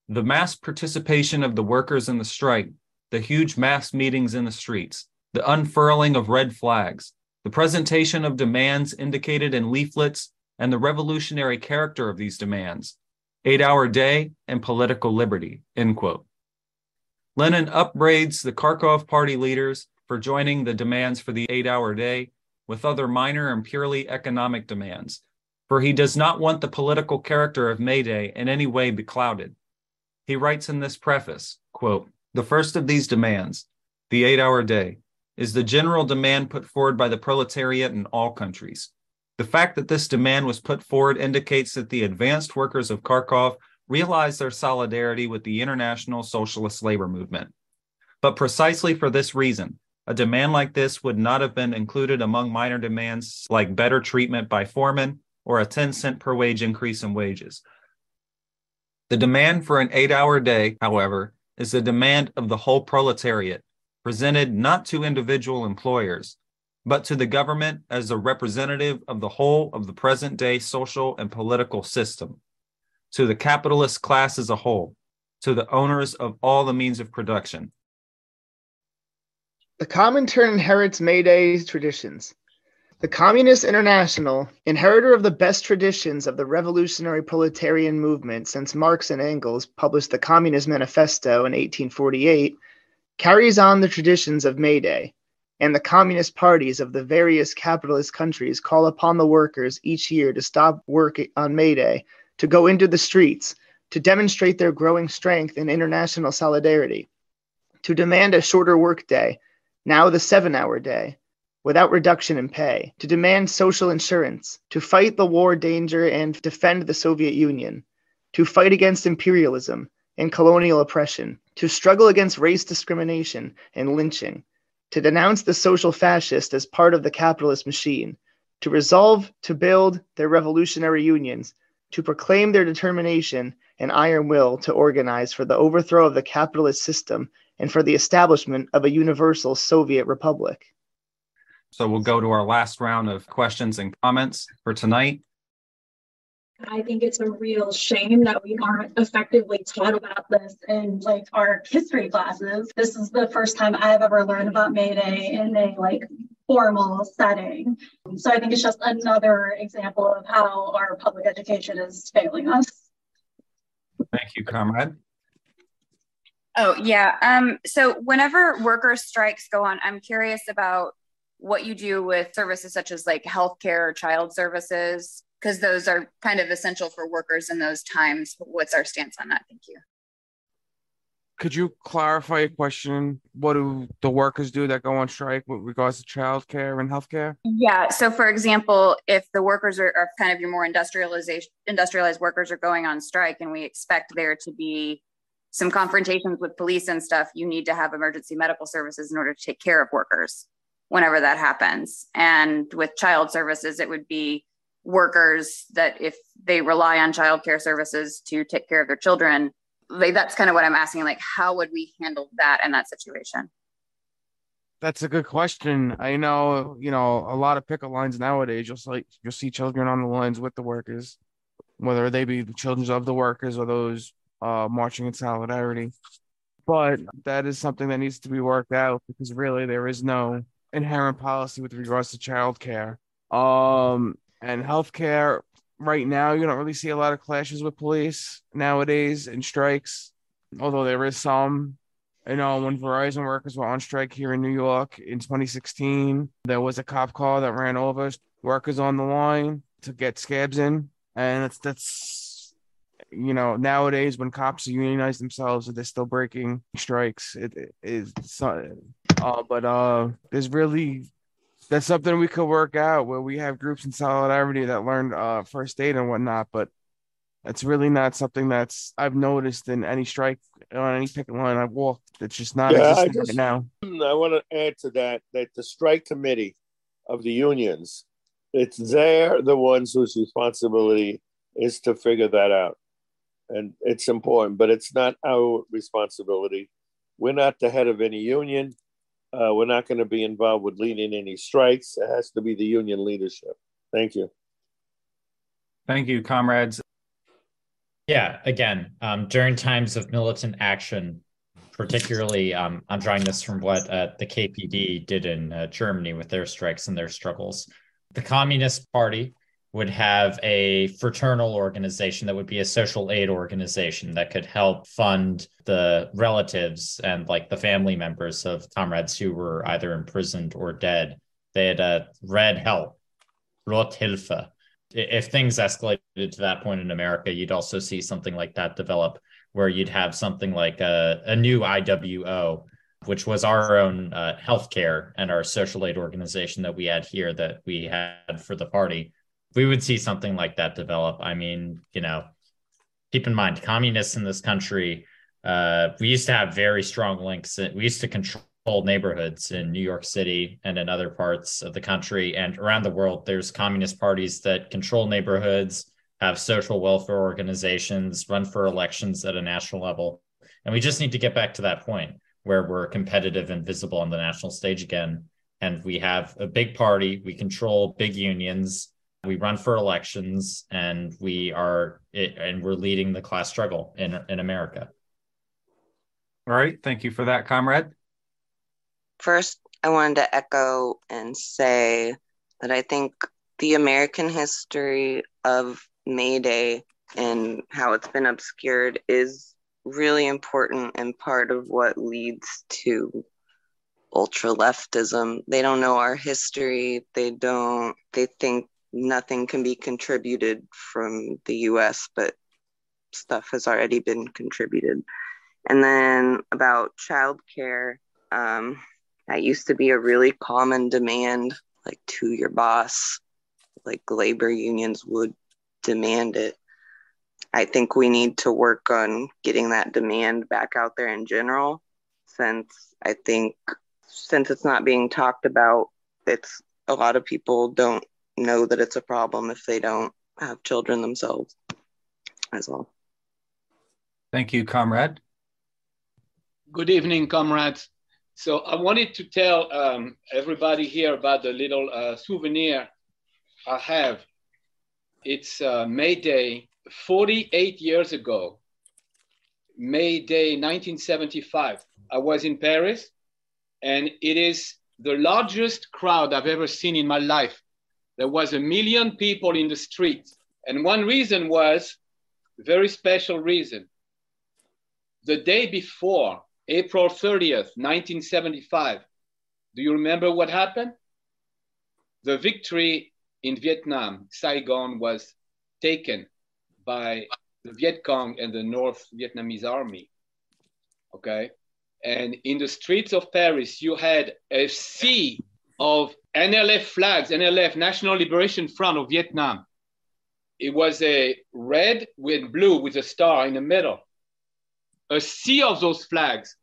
the mass participation of the workers in the strike, the huge mass meetings in the streets, the unfurling of red flags, the presentation of demands indicated in leaflets, and the revolutionary character of these demands, eight hour day and political liberty, end quote. Lenin upbraids the Kharkov party leaders for joining the demands for the eight hour day with other minor and purely economic demands, for he does not want the political character of May Day in any way beclouded. He writes in this preface, quote, the first of these demands, the eight hour day, is the general demand put forward by the proletariat in all countries. The fact that this demand was put forward indicates that the advanced workers of Kharkov realize their solidarity with the international socialist labor movement. But precisely for this reason, a demand like this would not have been included among minor demands like better treatment by foremen or a 10 cent per wage increase in wages. The demand for an eight hour day, however, is the demand of the whole proletariat, presented not to individual employers, but to the government as a representative of the whole of the present day social and political system, to the capitalist class as a whole, to the owners of all the means of production. The Comintern inherits May Day's traditions. The Communist International, inheritor of the best traditions of the revolutionary proletarian movement since Marx and Engels published the Communist Manifesto in 1848, carries on the traditions of May Day, and the communist parties of the various capitalist countries call upon the workers each year to stop work on May Day, to go into the streets, to demonstrate their growing strength in international solidarity, to demand a shorter workday, now the seven hour day, without reduction in pay, to demand social insurance, to fight the war danger and defend the Soviet Union, to fight against imperialism and colonial oppression, to struggle against race discrimination and lynching, to denounce the social fascist as part of the capitalist machine, to resolve to build their revolutionary unions, to proclaim their determination and iron will to organize for the overthrow of the capitalist system and for the establishment of a universal Soviet republic. So we'll go to our last round of questions and comments for tonight. I think it's a real shame that we aren't effectively taught about this in like our history classes. This is the first time I've ever learned about May Day in a like formal setting. So I think it's just another example of how our public education is failing us. Thank you, comrade. Oh yeah. Um, so whenever worker strikes go on, I'm curious about what you do with services such as like healthcare or child services, because those are kind of essential for workers in those times. What's our stance on that? Thank you. Could you clarify a question? What do the workers do that go on strike with regards to childcare and healthcare? Yeah. So, for example, if the workers are, are kind of your more industrialization, industrialized workers are going on strike, and we expect there to be some confrontations with police and stuff, you need to have emergency medical services in order to take care of workers whenever that happens. And with child services, it would be workers that if they rely on childcare services to take care of their children, like that's kind of what I'm asking. Like, how would we handle that in that situation? That's a good question. I know, you know, a lot of picket lines nowadays. You'll see, you'll see children on the lines with the workers, whether they be the children of the workers or those uh, marching in solidarity. But that is something that needs to be worked out because really there is no inherent policy with regards to childcare. Um, and healthcare right now, you don't really see a lot of clashes with police nowadays and strikes, although there is some. You know, when Verizon workers were on strike here in New York in 2016, there was a cop car that ran over workers on the line to get scabs in. And that's, that's, you know, nowadays when cops unionize themselves, they're still breaking strikes. It is, uh, but uh, there's really that's something we could work out where we have groups in solidarity that learn uh, first aid and whatnot. But that's really not something that's I've noticed in any strike on any picket line I've walked. It's just not Yeah, existing just- right now. I want to add to that that the strike committee of the unions, it's they're the ones whose responsibility is to figure that out. and it's important, but it's not our responsibility. We're not the head of any union. Uh, we're not going to be involved with leading any strikes. It has to be the union leadership. Thank you. Thank you, comrades. Yeah, again, um, during times of militant action, particularly, um, I'm drawing this from what uh, the KPD did in uh, Germany with their strikes and their struggles. The Communist Party would have a fraternal organization that would be a social aid organization that could help fund the relatives and like the family members of comrades who were either imprisoned or dead. They had a red help, Rote Hilfe. If things escalated to that point in America, you'd also see something like that develop where you'd have something like a, a new IWO, which was our own uh, healthcare and our social aid organization that we had here that we had for the party we would see something like that develop. I mean, you know, keep in mind, communists in this country, uh, we used to have very strong links. We used to control neighborhoods in New York City and in other parts of the country and around the world. There's communist parties that control neighborhoods, have social welfare organizations, run for elections at a national level. And we just need to get back to that point where we're competitive and visible on the national stage again. And we have a big party, we control big unions, we run for elections and we are and we're leading the class struggle in in America. All right, thank you for that, comrade. First, I wanted to echo and say that I think the American history of May Day and how it's been obscured is really important and part of what leads to ultra leftism. They don't know our history. They don't, they think nothing can be contributed from the US, but stuff has already been contributed. And then about childcare, um, that used to be a really common demand, like to your boss, like labor unions would demand it. I think we need to work on getting that demand back out there in general, since I think since it's not being talked about, it's a lot of people don't know that it's a problem if they don't have children themselves as well. Thank you, comrade. Good evening, comrades. So I wanted to tell um, everybody here about the little uh, souvenir I have. It's uh, May Day, 48 years ago, May Day 1975. I was in Paris, and it is the largest crowd I've ever seen in my life there was a million people in the streets. And one reason was very special reason. The day before, April 30th, 1975, do you remember what happened? The victory in Vietnam, Saigon, was taken by the Viet Cong and the North Vietnamese army. Okay. And in the streets of Paris, you had a sea of NLF flags, NLF, National Liberation Front of Vietnam. It was a red with blue with a star in the middle. A sea of those flags.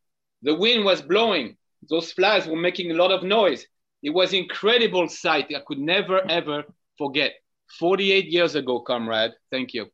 The wind was blowing. Those flags were making a lot of noise. It was incredible sight. I could never ever forget. 48 years ago, comrade. Thank you.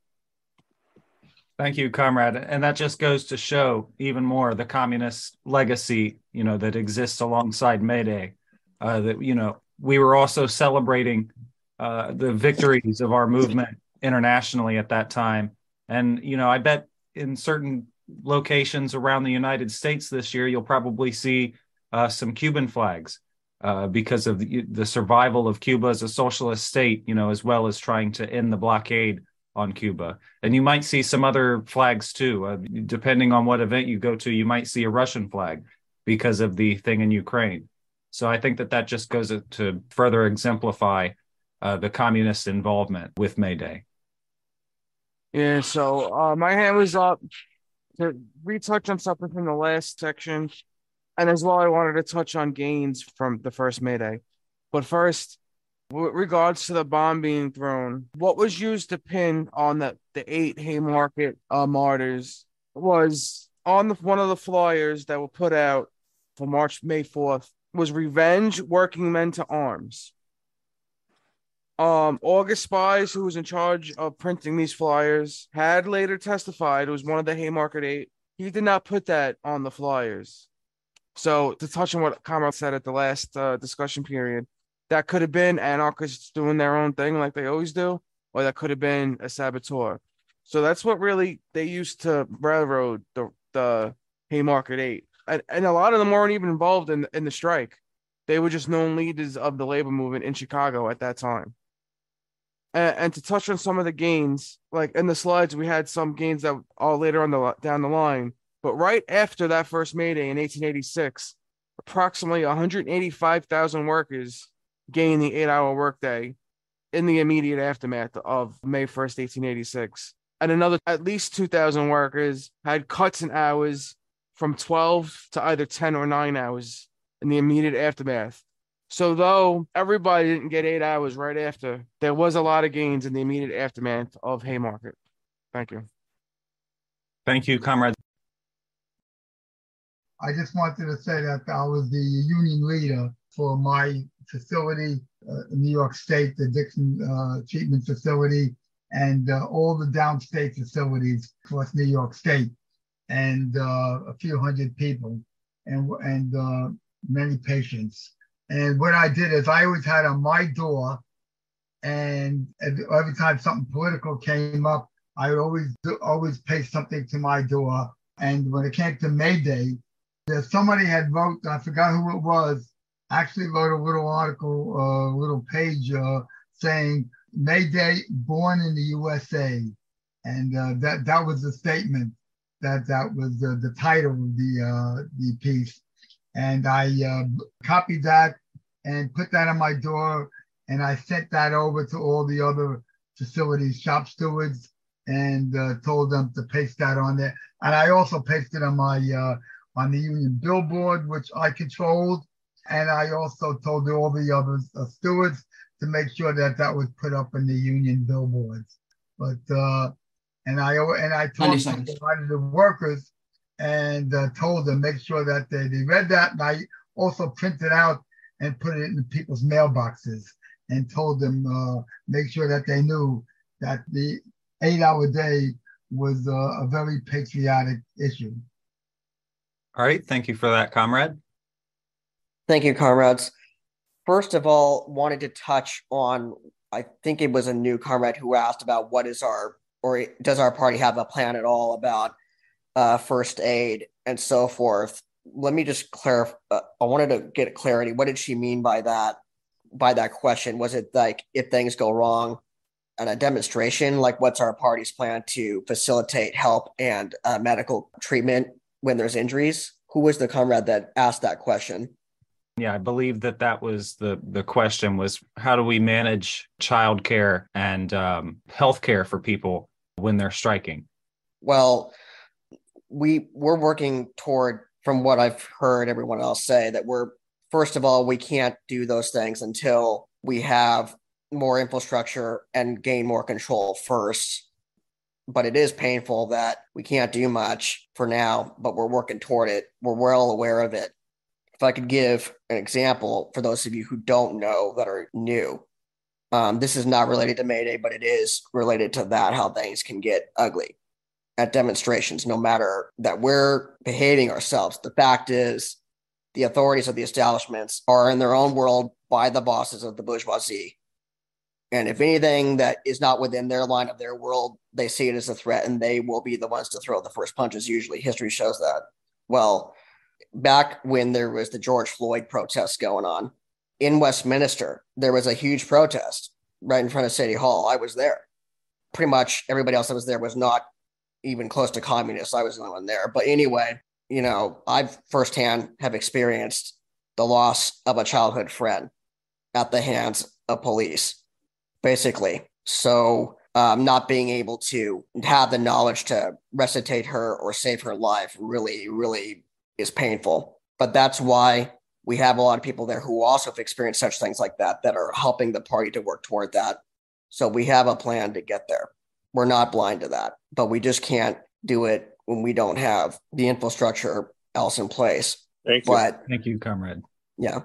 Thank you, comrade. And that just goes to show even more the communist legacy, you know, that exists alongside May Day. Uh, that you know we were also celebrating uh, the victories of our movement internationally at that time. And, you know, I bet in certain locations around the United States this year, you'll probably see uh, some Cuban flags uh, because of the, the, survival of Cuba as a socialist state, you know, as well as trying to end the blockade on Cuba. And you might see some other flags too. Uh, depending on what event you go to, you might see a Russian flag because of the thing in Ukraine. So I think that that just goes to further exemplify uh, the communist involvement with May Day. Yeah, so uh, my hand was up to retouch on something from the last section. And as well, I wanted to touch on gains from the first May Day. But first, with regards to the bomb being thrown, what was used to pin on the, the eight Haymarket uh, martyrs was on the, one of the flyers that were put out for March, May 4th was revenge working men to arms. Um, August Spies, who was in charge of printing these flyers, had later testified. It was one of the Haymarket Eight. He did not put that on the flyers. So to touch on what Comrade said at the last uh, discussion period, that could have been anarchists doing their own thing like they always do, or that could have been a saboteur. So that's what really they used to railroad the the Haymarket Eight, and, and a lot of them weren't even involved in in the strike. They were just known leaders of the labor movement in Chicago at that time. And, and to touch on some of the gains, like in the slides, we had some gains that are later on the down the line. But right after that first May Day in 1886, approximately 185,000 workers gained the eight-hour workday in the immediate aftermath of May 1st, 1886. And another at least 2,000 workers had cuts in hours from 12 to either 10 or 9 hours in the immediate aftermath. So, though everybody didn't get eight hours right after, there was a lot of gains in the immediate aftermath of Haymarket. Thank you. Thank you, comrade. I just wanted to say that I was the union leader for my facility uh, in New York State, the Dixon uh, Treatment Facility, and uh, all the downstate facilities across New York State, and uh, a few hundred people, and and uh, many patients. And what I did is I always had on my door, and every time something political came up, I would always always paste something to my door. And when it came to May Day, there's somebody had wrote, I forgot who it was, actually wrote a little article, a uh, little page uh, saying May Day, born in the USA, and uh, that that was the statement. That that was the, the title of the uh, the piece, and I uh, copied that and put that on my door, and I sent that over to all the other facilities, shop stewards, and uh, told them to paste that on there. And I also pasted on my uh, on the union billboard, which I controlled, and I also told all the other uh, stewards to make sure that that was put up in the union billboards. But uh, and I and I talked to a lot of the workers and uh, told them make sure that they, they read that. And I also printed out and put it in the people's mailboxes and told them uh, make sure that they knew that the eight-hour day was uh, a very patriotic issue. All right, thank you for that, comrade. Thank you, comrades. First of all, wanted to touch on I think it was a new comrade who asked about what is our or does our party have a plan at all about uh, first aid and so forth. Let me just clarify. Uh, I wanted to get clarity. What did she mean by that? By that question, was it like if things go wrong at a demonstration, like what's our party's plan to facilitate help and uh, medical treatment when there's injuries? Who was the comrade that asked that question? Yeah, I believe that that was the the question was how do we manage childcare and um, healthcare for people when they're striking? Well, we we're working toward from what I've heard everyone else say that we're first of all we can't do those things until we have more infrastructure and gain more control first. But it is painful that we can't do much for now but we're working toward it. We're well aware of it. If i could give an example for those of you who don't know that are new um, this is not related to mayday but it is related to that how things can get ugly at demonstrations, no matter that we're behaving ourselves. The fact is, the authorities of the establishments are in their own world by the bosses of the bourgeoisie. And if anything that is not within their line of their world, they see it as a threat and they will be the ones to throw the first punches. Usually, history shows that. Well, back when there was the George Floyd protests going on in Westminster, there was a huge protest right in front of City Hall. I was there. Pretty much everybody else that was there was not even close to communists. I was the only one there. But anyway, you know, I've firsthand have experienced the loss of a childhood friend at the hands of police, basically. So, um, not being able to have the knowledge to resuscitate her or save her life really, really is painful. But that's why we have a lot of people there who also have experienced such things like that that are helping the party to work toward that. So we have a plan to get there. We're not blind to that, but we just can't do it when we don't have the infrastructure else in place. Thank you. But thank you, comrade. Yeah.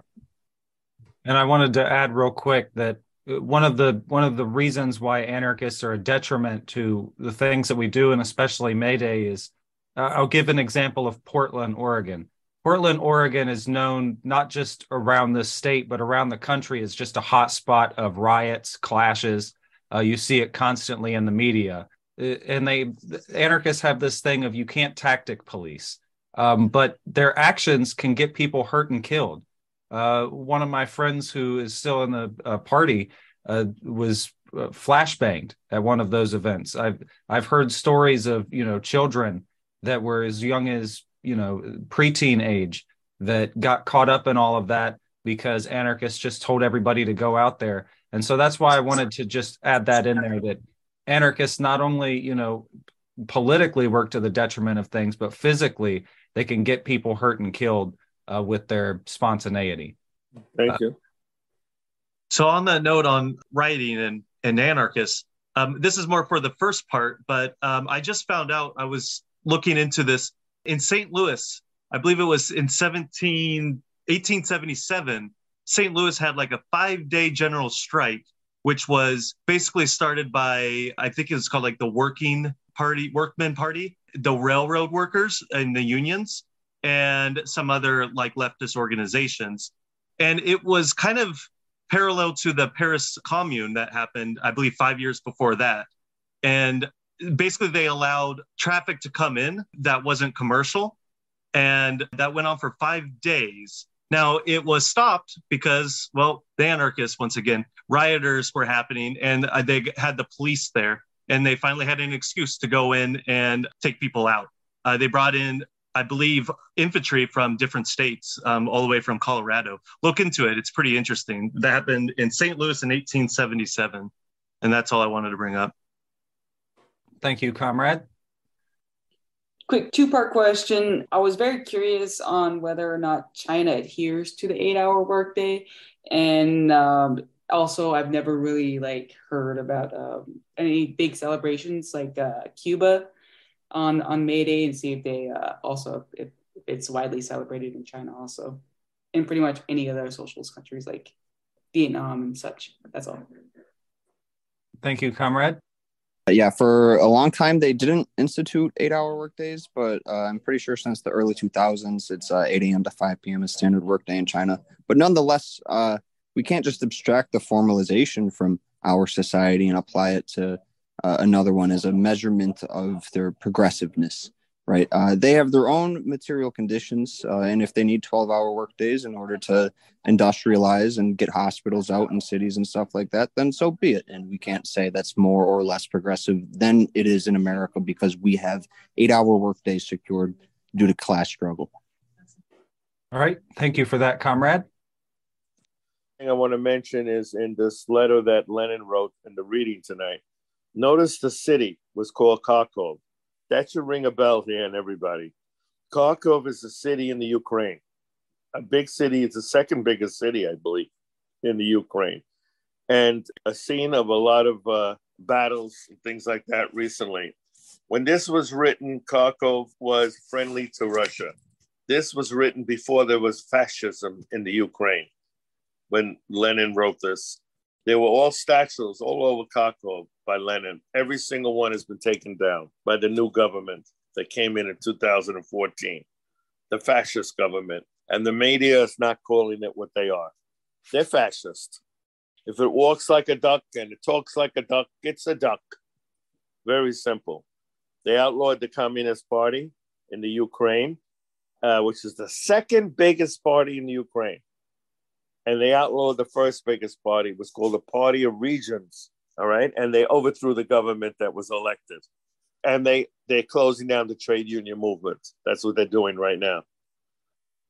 And I wanted to add real quick that one of the one of the reasons why anarchists are a detriment to the things that we do, and especially May Day, is uh, I'll give an example of Portland, Oregon. Portland, Oregon is known not just around the state, but around the country as just a hot spot of riots, clashes. Uh, you see it constantly in the media. Uh, and they, anarchists have this thing of you can't tactic police, um, but their actions can get people hurt and killed. Uh, one of my friends who is still in the uh, party uh, was uh, flashbanged at one of those events. I've I've heard stories of you know children that were as young as you know preteen age that got caught up in all of that because anarchists just told everybody to go out there. And so that's why i wanted to just add that in there that anarchists not only you know politically work to the detriment of things but physically they can get people hurt and killed uh, with their spontaneity. Thank uh, you. So on that note on writing and and anarchists um, this is more for the first part but um, i just found out i was looking into this in St. Louis, I believe it was in 17, 1877, St. Louis had like a five day general strike, which was basically started by, I think it was called like the Working Party, Workmen Party, the railroad workers and the unions, and some other like leftist organizations. And it was kind of parallel to the Paris Commune that happened, I believe, five years before that. And basically they allowed traffic to come in that wasn't commercial and that went on for five days. Now it was stopped because well the anarchists once again rioters were happening and uh, they had the police there and they finally had an excuse to go in and take people out. Uh, they brought in i believe infantry from different states um, all the way from colorado. Look into it. It's pretty interesting. That happened in st louis in 1877 and that's all i wanted to bring up Thank you, comrade. Quick two part question. I was very curious on whether or not China adheres to the eight hour workday. And um, also, I've never really like heard about um, any big celebrations like uh, Cuba on, on May Day and see if they uh, also, if, if it's widely celebrated in China also. And pretty much any other socialist countries like Vietnam and such. That's all. Thank you, comrade yeah, for a long time they didn't institute eight-hour workdays, but uh, I'm pretty sure since the early 2000s it's uh, 8 a.m. to 5 p.m. is standard workday in China. But nonetheless, uh, we can't just abstract the formalization from our society and apply it to uh, another one as a measurement of their progressiveness right? Uh, they have their own material conditions, uh, and if they need 12 hour work days in order to industrialize and get hospitals out in cities and stuff like that, then so be it. And we can't say that's more or less progressive than it is in America because we have eight hour work days secured due to class struggle. All right. Thank you for that, comrade. Thing I want to mention is in this letter that Lenin wrote in the reading tonight. Notice the city was called Kharkov that should ring a bell here and everybody. Kharkov is a city in the Ukraine. A big city. It's the second biggest city, I believe, in the Ukraine. And a scene of a lot of uh, battles and things like that recently. When this was written, Kharkov was friendly to Russia. This was written before there was fascism in the Ukraine. When Lenin wrote this, there were all statues all over Kharkov by Lenin. Every single one has been taken down by the new government that came in in 2014, the fascist government. And the media is not calling it what they are. They're fascist. If it walks like a duck and it talks like a duck, it's a duck. Very simple. They outlawed the Communist Party in the Ukraine, uh, which is the second biggest party in the Ukraine. And they outlawed the first biggest party, it was called the Party of Regions all right? And they overthrew the government that was elected. And they they're closing down the trade union movement. That's what they're doing right now.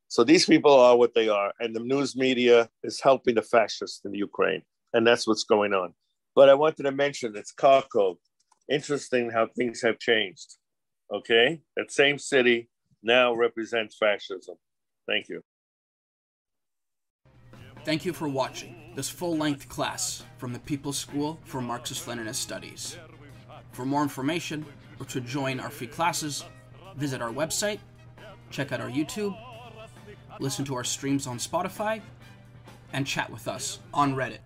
So these people are what they are and the news media is helping the fascists in ukraine and that's what's going on. But i wanted to mention it's kharkov. Interesting how things have changed okay? That same city now represents fascism. Thank you Thank you for watching this full-length class from the People's School for Marxist-Leninist Studies. For more information or to join our free classes, visit our website, check out our YouTube, listen to our streams on Spotify, and chat with us on Reddit.